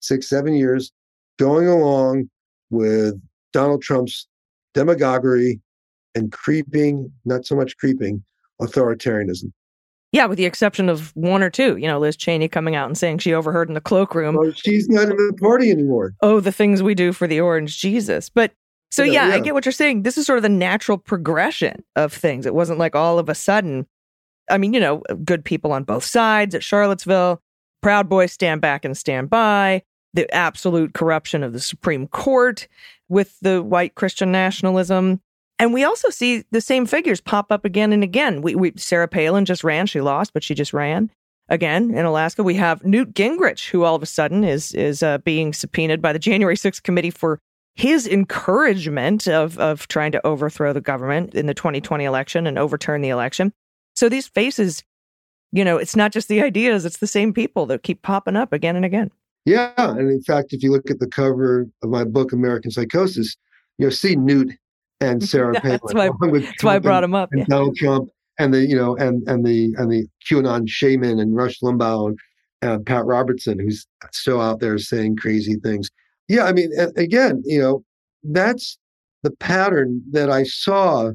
six, seven years, going along with Donald Trump's demagoguery and creeping, not so much creeping, authoritarianism. Yeah, with the exception of one or two. You know, Liz Cheney coming out and saying she overheard in the cloakroom. Well, she's not in the party anymore. Oh, the things we do for the orange Jesus. But so, yeah, yeah, yeah, I get what you're saying. This is sort of the natural progression of things. It wasn't like all of a sudden, I mean, you know, good people on both sides at Charlottesville, Proud Boys stand back and stand by, the absolute corruption of the Supreme Court with the white Christian nationalism. And we also see the same figures pop up again and again. We, we Sarah Palin just ran; she lost, but she just ran again in Alaska. We have Newt Gingrich, who all of a sudden is is uh, being subpoenaed by the January 6th committee for his encouragement of of trying to overthrow the government in the 2020 election and overturn the election. So these faces, you know, it's not just the ideas; it's the same people that keep popping up again and again. Yeah, and in fact, if you look at the cover of my book, American Psychosis, you'll see Newt and [laughs] Sarah Palin. that's why, that's why I brought him up. And yeah. Donald Trump and the you know and and the and the QAnon shaman and Rush Limbaugh and uh, Pat Robertson, who's still out there saying crazy things. Yeah, I mean, again, you know, that's the pattern that I saw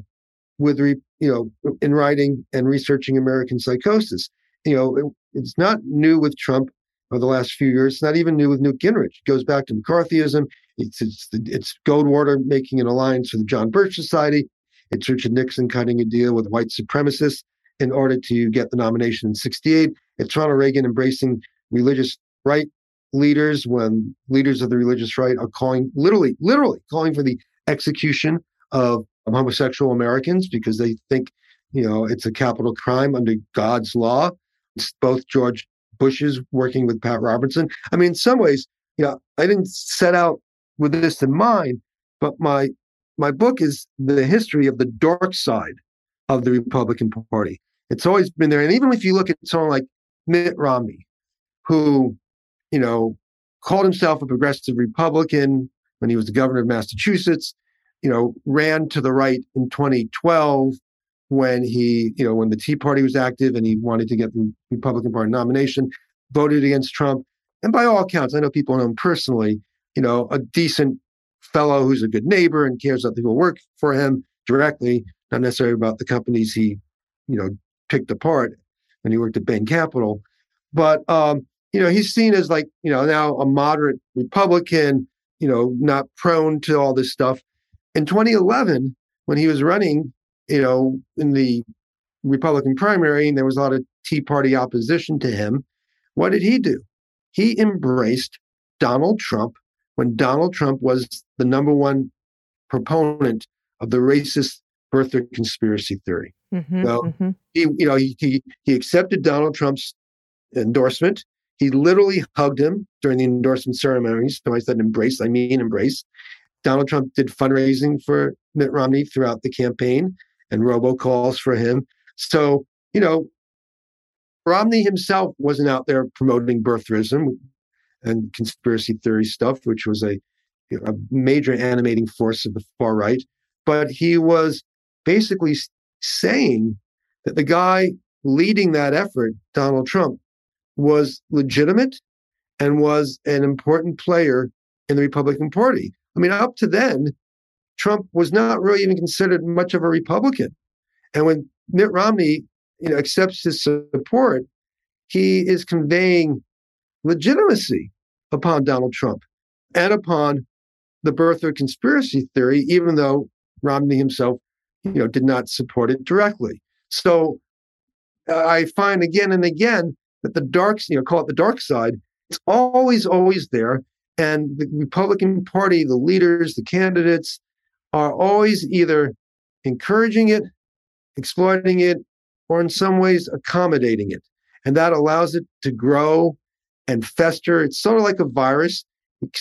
with re, you know in writing and researching American psychosis. You know, it, it's not new with Trump over the last few years. It's not even new with Newt Gingrich. It goes back to McCarthyism. It's it's, it's Goldwater making an alliance for the John Birch Society. It's Richard Nixon cutting a deal with white supremacists in order to get the nomination in 68. It's Ronald Reagan embracing religious right leaders when leaders of the religious right are calling, literally, literally calling for the execution of homosexual Americans because they think, you know, it's a capital crime under God's law. It's both George Bush's working with Pat Robertson. I mean, in some ways, you know, I didn't set out with this in mind, but my my book is the history of the dark side of the Republican Party. It's always been there. And even if you look at someone like Mitt Romney, who, you know, called himself a progressive Republican when he was the governor of Massachusetts, you know, ran to the right in 2012 when he, you know, when the Tea Party was active and he wanted to get the Republican Party nomination, voted against Trump, and by all accounts, I know people know him personally, you know, a decent fellow who's a good neighbor and cares about people who work for him directly, not necessarily about the companies he, you know, picked apart when he worked at Bain Capital. But um, you know, he's seen as like, you know, now a moderate Republican, you know, not prone to all this stuff. In 2011, when he was running, you know, in the Republican primary, and there was a lot of Tea Party opposition to him, what did he do? He embraced Donald Trump when Donald Trump was the number one proponent of the racist birther conspiracy theory. Mhm, Well, mhm. He, you know, he, he he accepted Donald Trump's endorsement. He literally hugged him during the endorsement ceremonies. So I said embrace, I mean embrace. Donald Trump did fundraising for Mitt Romney throughout the campaign and robocalls for him. So, you know, Romney himself wasn't out there promoting birtherism and conspiracy theory stuff, which was a, a major animating force of the far right. But he was basically saying that the guy leading that effort, Donald Trump, was legitimate and was an important player in the Republican Party. I mean, up to then, Trump was not really even considered much of a Republican. And when Mitt Romney, you know, accepts his support, he is conveying legitimacy upon Donald Trump and upon the birther conspiracy theory, even though Romney himself, you know, did not support it directly. So uh, I find again and again that the dark, you know, call it the dark side, it's always, always there. And the Republican Party, the leaders, the candidates are always either encouraging it, exploiting it, or in some ways accommodating it. And that allows it to grow and fester. It's sort of like a virus.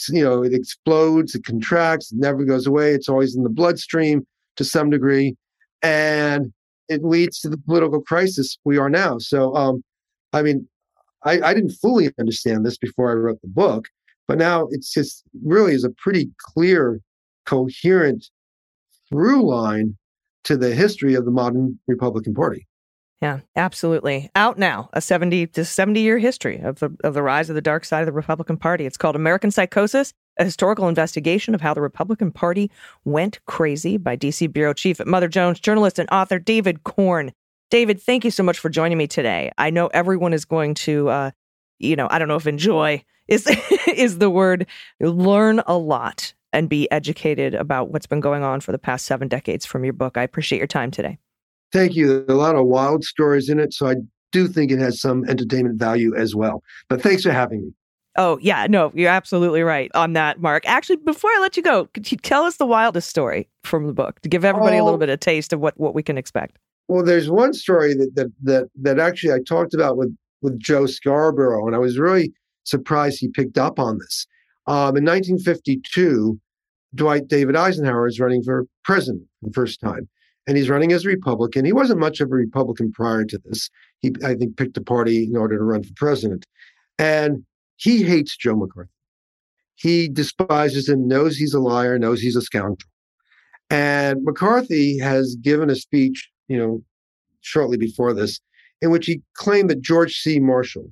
You know, it explodes, it contracts, it never goes away. It's always in the bloodstream to some degree. And it leads to the political crisis we are now. So, um, I mean, I, I didn't fully understand this before I wrote the book, but now it's just really is a pretty clear, coherent through line to the history of the modern Republican Party. Yeah, absolutely. Out now, a 70 to 70 year history of the, of the rise of the dark side of the Republican Party. It's called American Psychosis, a historical investigation of how the Republican Party went crazy by DC Bureau Chief at Mother Jones, journalist and author David Corn. David, thank you so much for joining me today. I know everyone is going to, uh, you know, I don't know if enjoy is [laughs] is the word, learn a lot and be educated about what's been going on for the past seven decades from your book. I appreciate your time today. Thank you. A lot of wild stories in it, so I do think it has some entertainment value as well. But thanks for having me. Oh, yeah, no, you're absolutely right on that, Mark. Actually, before I let you go, could you tell us the wildest story from the book to give everybody a little Oh. bit of taste of what, what we can expect? Well, there's one story that that that that actually I talked about with with Joe Scarborough, and I was really surprised he picked up on this. Um, in 1952, Dwight David Eisenhower is running for president for the first time, and he's running as a Republican. He wasn't much of a Republican prior to this. He, I think, picked a party in order to run for president, and he hates Joe McCarthy. He despises him, knows he's a liar, knows he's a scoundrel. And McCarthy has given a speech, you know, shortly before this, in which he claimed that George C. Marshall,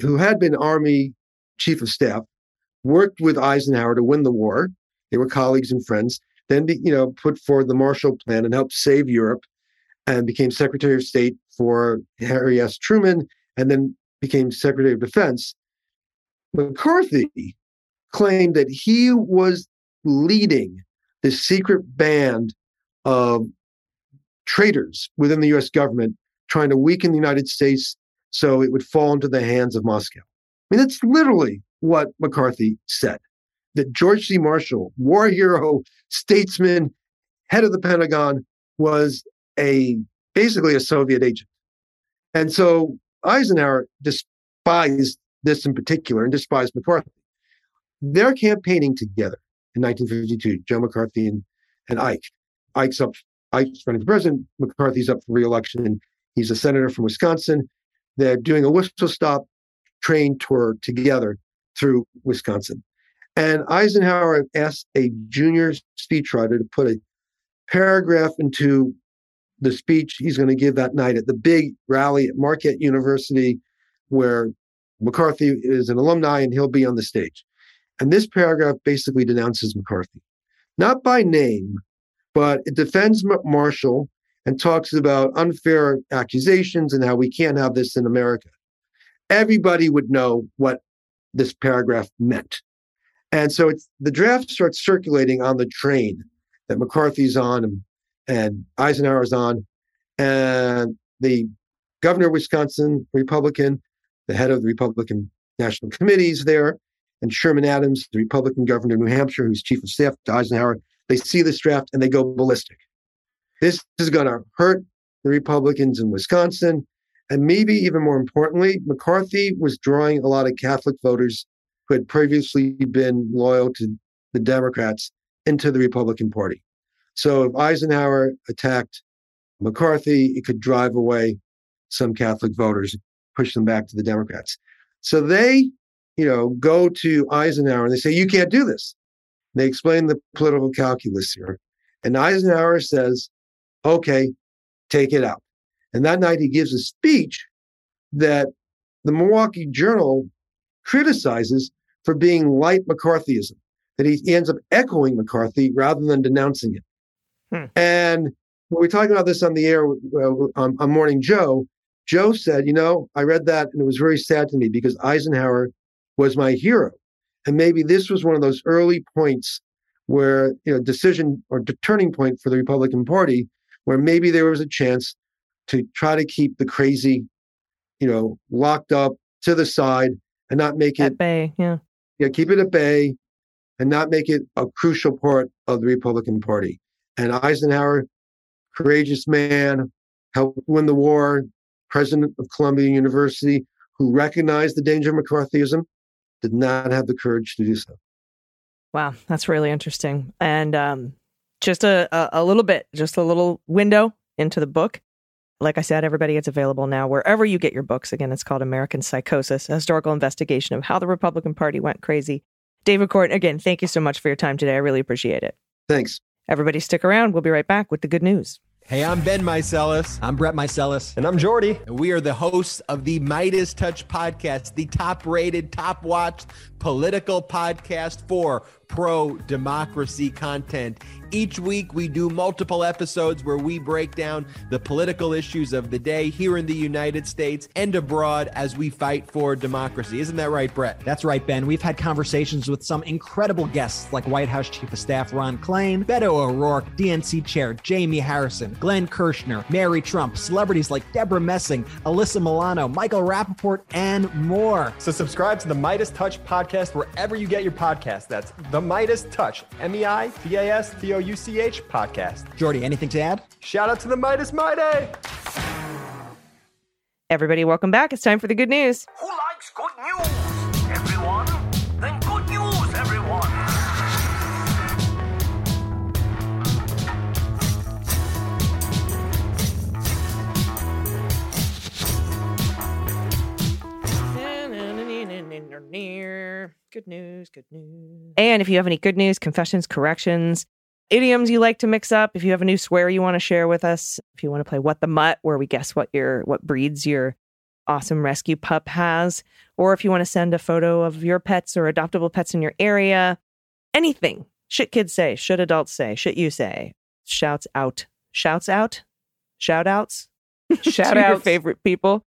who had been Army Chief of Staff, worked with Eisenhower to win the war. They were colleagues and friends. Then, you know, put forward the Marshall Plan and helped save Europe, and became Secretary of State for Harry S. Truman, and then became Secretary of Defense. McCarthy claimed that he was leading the secret band of traitors within the US government trying to weaken the United States so it would fall into the hands of Moscow. I mean, that's literally what McCarthy said that George C. Marshall, war hero, statesman, head of the Pentagon, was a basically a Soviet agent. And so Eisenhower despised this in particular and despised McCarthy. They're campaigning together in 1952, Joe McCarthy and, and Ike. Ike's up, Ike's running for president, McCarthy's up for reelection. And he's a senator from Wisconsin. They're doing a whistle stop train tour together through Wisconsin. And Eisenhower asked a junior speechwriter to put a paragraph into the speech he's going to give that night at the big rally at Marquette University, where McCarthy is an alumni and he'll be on the stage. And this paragraph basically denounces McCarthy, not by name, but it defends Marshall and talks about unfair accusations and how we can't have this in America. Everybody would know what this paragraph meant. And so it's, the draft starts circulating on the train that McCarthy's on and, and Eisenhower's on. And the governor of Wisconsin, Republican, the head of the Republican National Committees there, and Sherman Adams, the Republican governor of New Hampshire, who's chief of staff to Eisenhower, they see this draft and they go ballistic. This is going to hurt the Republicans in Wisconsin. And maybe even more importantly, McCarthy was drawing a lot of Catholic voters who had previously been loyal to the Democrats into the Republican Party. So if Eisenhower attacked McCarthy, it could drive away some Catholic voters, push them back to the Democrats. So they, you know, go to Eisenhower and they say, you can't do this. They explain the political calculus here. And Eisenhower says, okay, take it out. And that night he gives a speech that the Milwaukee Journal criticizes for being light McCarthyism, that he ends up echoing McCarthy rather than denouncing it. Hmm. And when we talking about this on the air uh, on, on Morning Joe, Joe said, you know, I read that and it was very sad to me because Eisenhower was my hero. And maybe this was one of those early points where, you know, decision or turning point for the Republican Party, where maybe there was a chance to try to keep the crazy, you know, locked up to the side and not make it At bay. Yeah. yeah, keep it at bay and not make it a crucial part of the Republican Party. And Eisenhower, courageous man, helped win the war, president of Columbia University, who recognized the danger of McCarthyism, did not have the courage to do so. Wow, that's really interesting. And um, just a, a, a little bit, just a little window into the book. Like I said, everybody, it's available now wherever you get your books. Again, it's called American Psychosis, a historical investigation of how the Republican Party went crazy. David Corn, again, thank you so much for your time today. I really appreciate it. Thanks. Everybody, stick around. We'll be right back with the good news. Hey, I'm Ben Meiselas. I'm Brett Meiselas. And I'm Jordy. And we are the hosts of the MeidasTouch podcast, the top rated, top watched political podcast for pro democracy content. Each week, we do multiple episodes where we break down the political issues of the day here in the United States and abroad as we fight for democracy. Isn't that right, Brett? That's right, Ben. We've had conversations with some incredible guests like White House Chief of Staff Ron Klain, Beto O'Rourke, DNC Chair Jamie Harrison, Glenn Kirshner, Mary Trump, celebrities like Debra Messing, Alyssa Milano, Michael Rappaport, and more. So subscribe to the MeidasTouch podcast wherever you get your podcast. That's the MeidasTouch, M E I D A S T O U C H podcast. Jordy, anything to add? Shout out to the Meidas Mighty. Everybody, welcome back. It's time for the good news. Who likes good news? Everyone? Then good news, everyone. Good news, good news. And if you have any good news, confessions, corrections, idioms you like to mix up, if you have a new swear you want to share with us, if you want to play What the Mutt, where we guess what your what breeds your awesome rescue pup has, or if you want to send a photo of your pets or adoptable pets in your area, anything. Shit kids say, should adults say, shit you say. Shouts out. Shouts out? Shout outs? Shout [laughs] to your favorite people.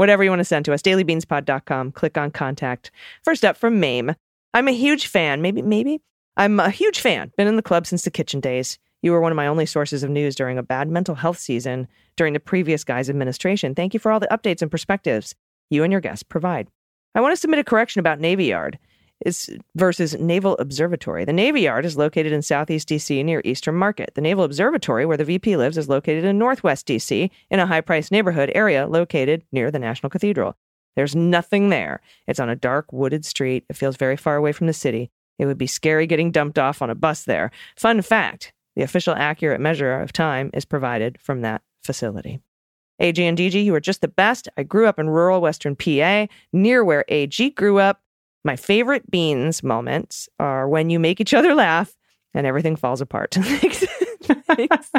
Whatever you want to send to us, dailybeanspod.com. Click on contact. First up from Mame. I'm a huge fan. Maybe, maybe. I'm a huge fan. Been in the club since the kitchen days. You were one of my only sources of news during a bad mental health season during the previous guy's administration. Thank you for all the updates and perspectives you and your guests provide. I want to submit a correction about Navy Yard is versus Naval Observatory. The Navy Yard is located in Southeast DC near Eastern Market. The Naval Observatory, where the VP lives, is located in Northwest DC in a high priced neighborhood area located near the National Cathedral. There's nothing there. It's on a dark, wooded street. It feels very far away from the city. It would be scary getting dumped off on a bus there. Fun fact the official accurate measure of time is provided from that facility. AG and DG, you are just the best. I grew up in rural Western PA, near where AG grew up. My favorite beans moments are when you make each other laugh and everything falls apart. [laughs] Thanks. Thanks.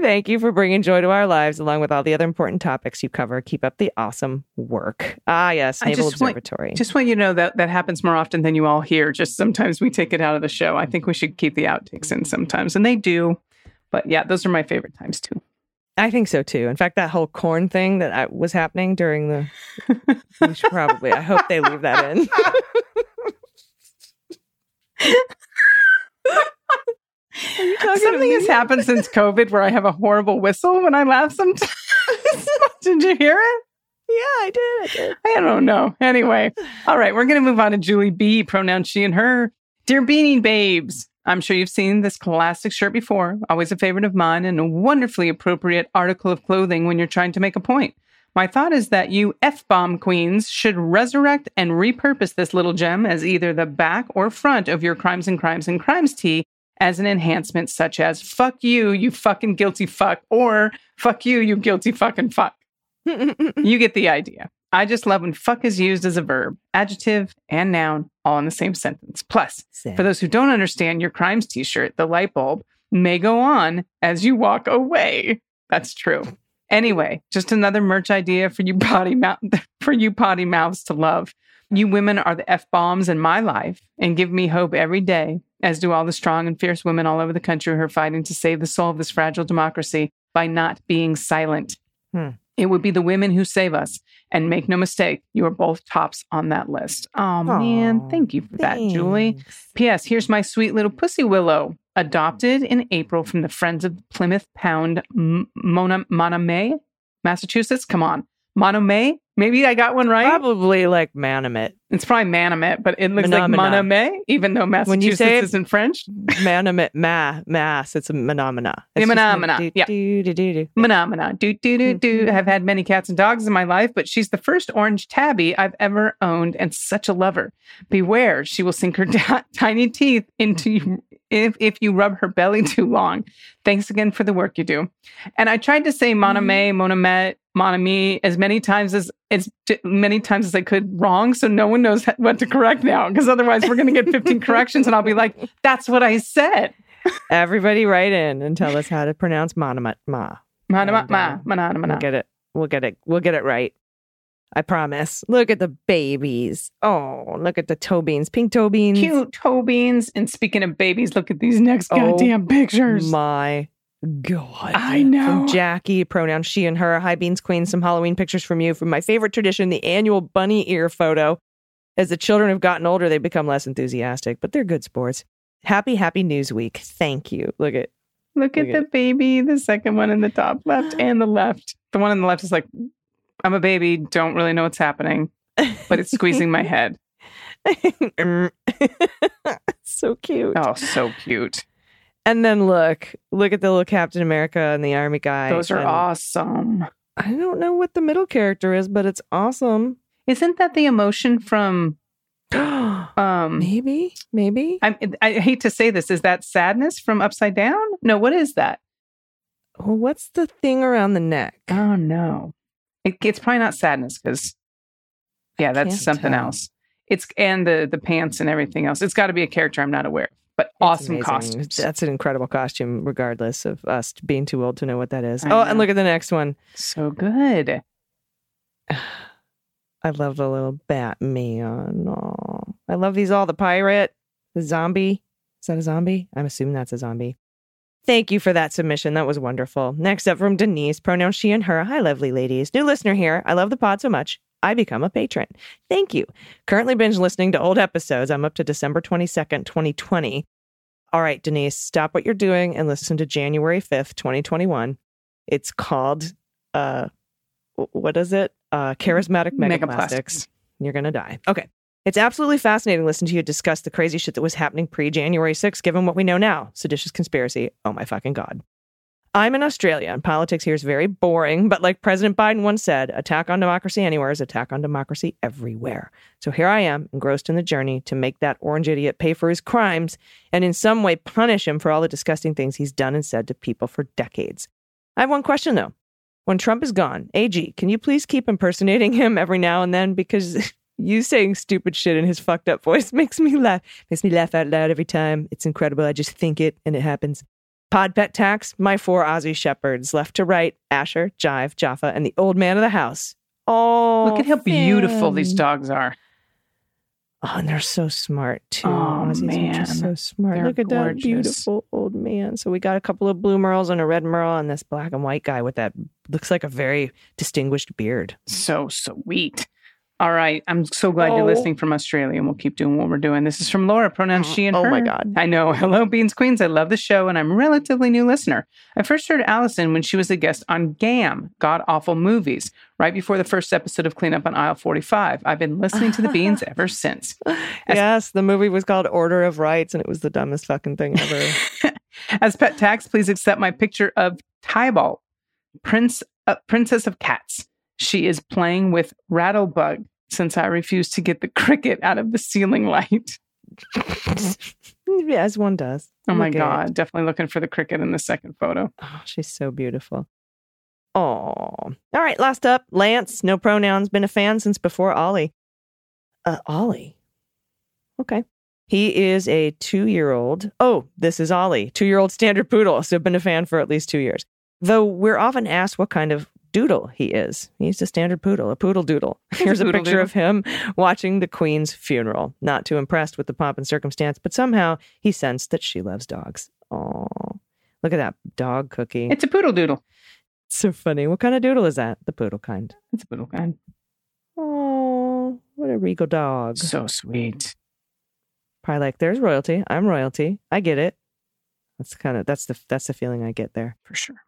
Thank you for bringing joy to our lives, along with all the other important topics you cover. Keep up the awesome work. Ah, yes, I Naval just want- Observatory. Just want you to know that that happens more often than you all hear. Just sometimes we take it out of the show. I think we should keep the outtakes in sometimes, and they do. But yeah, those are my favorite times too. I think so too. In fact, that whole corn thing that I, was happening during the, we should probably. I hope they leave that in. Something has happened since COVID where I have a horrible whistle when I laugh sometimes. [laughs] did you hear it? Yeah, I did. I did. I don't know. Anyway, all right, we're going to move on to Julie B, pronoun she and her. Dear Beanie Babes, I'm sure you've seen this classic shirt before, always a favorite of mine, and a wonderfully appropriate article of clothing when you're trying to make a point. My thought is that you F bomb queens should resurrect and repurpose this little gem as either the back or front of your Crimes and Crimes and Crimes tee as an enhancement, such as fuck you, you fucking guilty fuck, or fuck you, you guilty fucking fuck. [laughs] you get the idea. I just love when fuck is used as a verb, adjective, and noun all in the same sentence. Plus, for those who don't understand your crimes t shirt, the light bulb may go on as you walk away. That's true. Anyway, just another merch idea for you potty mouth [laughs] for you potty mouths to love. You women are the F bombs in my life and give me hope every day, as do all the strong and fierce women all over the country who are fighting to save the soul of this fragile democracy by not being silent. Hmm. It would be the women who save us. And make no mistake, you are both tops on that list. Oh, man. Thank you for that, Julie. P.S. Here's my sweet little pussy willow, adopted in April from the Friends of Plymouth Pound, M- Mona, Monterey, Massachusetts. Come on. Monterey? Maybe I got one right. Probably like Manamit. It's probably Manomet, but it looks like. Monterey, even though Massachusetts When you say it- isn't French. Manamit, ma, mass. It's a phenomena. It's yeah. do- do- do- do. Do, do, do, do. I've mm-hmm. had many cats and dogs in my life, but she's the first orange tabby I've ever owned and such a lover. Beware, she will sink her [laughs] ti- tiny teeth into you if, if you rub her belly too long. Thanks again for the work you do. And I tried to say moname, mm-hmm. monomet, monami as many times as as many times as I could wrong, so no one knows [laughs] what to correct now. Because otherwise, we're going to get 15 [laughs] corrections, and I'll be like, "That's what I said." Everybody write in and tell us how to pronounce monomet ma. And, ma, uh, mana, mana. We'll get it. We'll get it. We'll get it right. I promise. Look at the babies. Oh, look at the toe beans, pink toe beans. cute toe beans. And speaking of babies, look at these next Oh, goddamn pictures. My God. I know. From Jackie, pronoun she and her. Hi, Beans Queen. Some Halloween pictures from you. From my favorite tradition, the annual bunny ear photo. As the children have gotten older, they become less enthusiastic, but they're good sports. Happy, happy news week. Thank you. Look at look at look the at- baby, the second one in the top [gasps] left and the left. The one on the left is like, I'm a baby, don't really know what's happening, but it's squeezing my [laughs] head. [laughs] so cute. Oh, so cute. And then look, look at the little Captain America and the army guy. Those are and awesome. I don't know what the middle character is, but it's awesome. Isn't that the emotion from [gasps] um maybe, maybe. I, I hate to say this. Is that sadness from Upside Down? No, what is that? Well, what's the thing around the neck? Oh no, it, it's probably not sadness because yeah, that's something tell. else. It's and the the pants and everything else. It's got to be a character I'm not aware of, but It's awesome amazing. costumes. That's an incredible costume, regardless of us being too old to know what that is. I oh, know. and look at the next one. so good. [sighs] I love the little Batman. Oh, I love these all. The pirate, the zombie. Is that a zombie? I'm assuming that's a zombie. Thank you for that submission. That was wonderful. Next up from Denise, pronouns she and her. Hi, lovely ladies. New listener here. I love the pod so much. I become a patron. Thank you. Currently binge listening to old episodes. I'm up to December 22nd, 2020. All right, Denise, stop what you're doing and listen to January 5th, 2021. It's called, uh, what is it? Uh, Charismatic Megaplastics. Megaplastics. You're going to die. Okay. It's absolutely fascinating to listen to you discuss the crazy shit that was happening pre January 6th, given what we know now. Seditious conspiracy. Oh my fucking God. I'm in Australia, and politics here is very boring, but like President Biden once said, attack on democracy anywhere is attack on democracy everywhere. So here I am, engrossed in the journey to make that orange idiot pay for his crimes and in some way punish him for all the disgusting things he's done and said to people for decades. I have one question though. When Trump is gone, AG, can you please keep impersonating him every now and then? Because [laughs] you saying stupid shit in his fucked up voice [laughs] makes me laugh. Makes me laugh out loud every time. It's incredible. I just think it and it happens. Pod Pet Tax, my four Aussie shepherds, left to right, Asher, Jive, Jaffa, and the old man of the house. Oh, Look at how beautiful these dogs are. Oh, and they're so smart too. Oh, Aussies are just so smart. They're Look at that beautiful old man. So we got a couple of blue merles and a red merle, and this black and white guy with that looks like a very distinguished beard. So sweet. All right. I'm so glad you're Oh. listening from Australia and we'll keep doing what we're doing. This is from Laura, pronouns she and Oh her. my God. I know. [laughs] Hello, Beans Queens. I love the show and I'm a relatively new listener. I first heard Allison when she was a guest on GAM, God Awful Movies, right before the first episode of Cleanup on Aisle 45. I've been listening to the Beans [laughs] ever since. As- yes, the movie was called Order of Rights, and it was the dumbest fucking thing ever. [laughs] As pet tax, please accept my picture of Tybalt, Prince, uh, Princess of Cats. She is playing with Rattlebug since I refuse to get the [laughs] cricket out of the ceiling light. As one does. Oh my Look. God. Definitely looking for the cricket in the second photo. Oh, she's so beautiful. Oh. All right, last up, Lance, no pronouns, been a fan since before Ollie. Uh, Ollie. Okay. He is a two year old. Oh, this is Ollie, two year old standard poodle. So been a fan for at least two years. Though we're often asked what kind of doodle he is. He's a standard poodle, a poodle doodle. [laughs] Here's a poodle picture doodle. of him watching the Queen's funeral. Not too impressed with the pomp and circumstance, but somehow he sensed that she loves dogs. Oh, look at that dog cookie. It's a poodle doodle. so funny. What kind of doodle is that? The poodle kind. It's a poodle kind. Oh, what a regal dog. So sweet. Probably like, there's royalty. I'm royalty. I get it. That's kind of that's the that's the feeling I get there. For sure.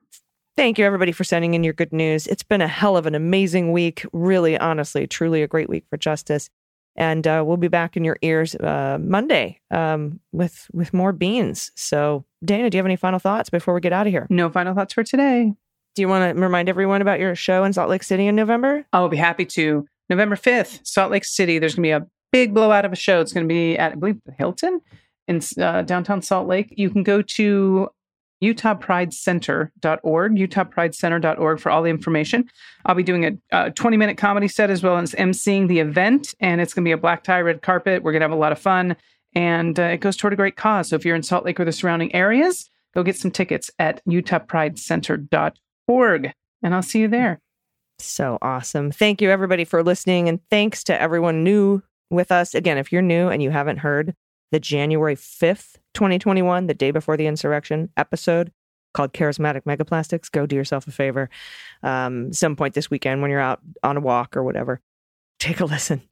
Thank you everybody for sending in your good news. It's been a hell of an amazing week. Really, honestly, truly a great week for justice. And uh, we'll be back in your ears uh, Monday um, with with more beans. So, Dana, do you have any final thoughts before we get out of here? No final thoughts for today. Do you want to remind everyone about your show in Salt Lake City in November? I'll be happy to. November 5th, Salt Lake City. There's going to be a big blowout of a show. It's going to be at, I believe, the Hilton in uh, downtown Salt Lake. You can go to utahpridecenter.org, utahpridecenter.org for all the information. I'll be doing a 20 minute comedy set as well as emceeing the event. And it's going to be a black tie, red carpet. We're going to have a lot of fun. And uh, it goes toward a great cause. So if you're in Salt Lake or the surrounding areas, go get some tickets at utahpridecenter.org. And I'll see you there. So awesome. Thank you, everybody, for listening. And thanks to everyone new with us. Again, if you're new and you haven't heard the January 5th, 2021, the day before the insurrection episode called Charismatic Megaplastics, go do yourself a favor. Um, some point this weekend when you're out on a walk or whatever, take a listen.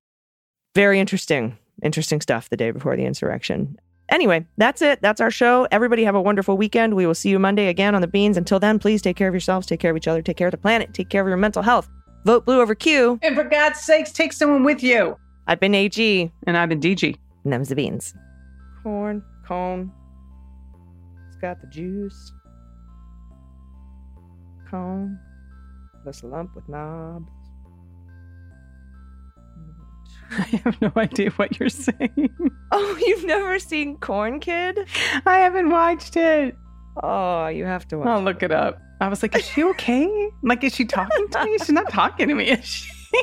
Very interesting, interesting stuff the day before the insurrection. Anyway, that's it. That's our show. Everybody have a wonderful weekend. We will see you Monday again on the beans. Until then, please take care of yourselves, take care of each other, take care of the planet, take care of your mental health. Vote blue over Q. And for God's sakes, take someone with you. I've been AG. And I've been DG. And them's the beans. Corn, cone. It's got the juice. Cone. Plus a lump with knobs. [laughs] I have no idea what you're saying. [laughs] Oh, you've never seen Corn Kid? I haven't watched it. Oh, you have to watch. I'll look it up. I was like, is she okay? Like, is she talking to me? She's not talking to me, is she? [laughs]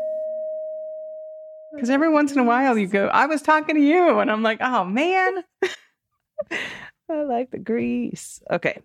Because every once in a while you go, I was talking to you. And I'm like, oh, man. [laughs] I like the grease. Okay.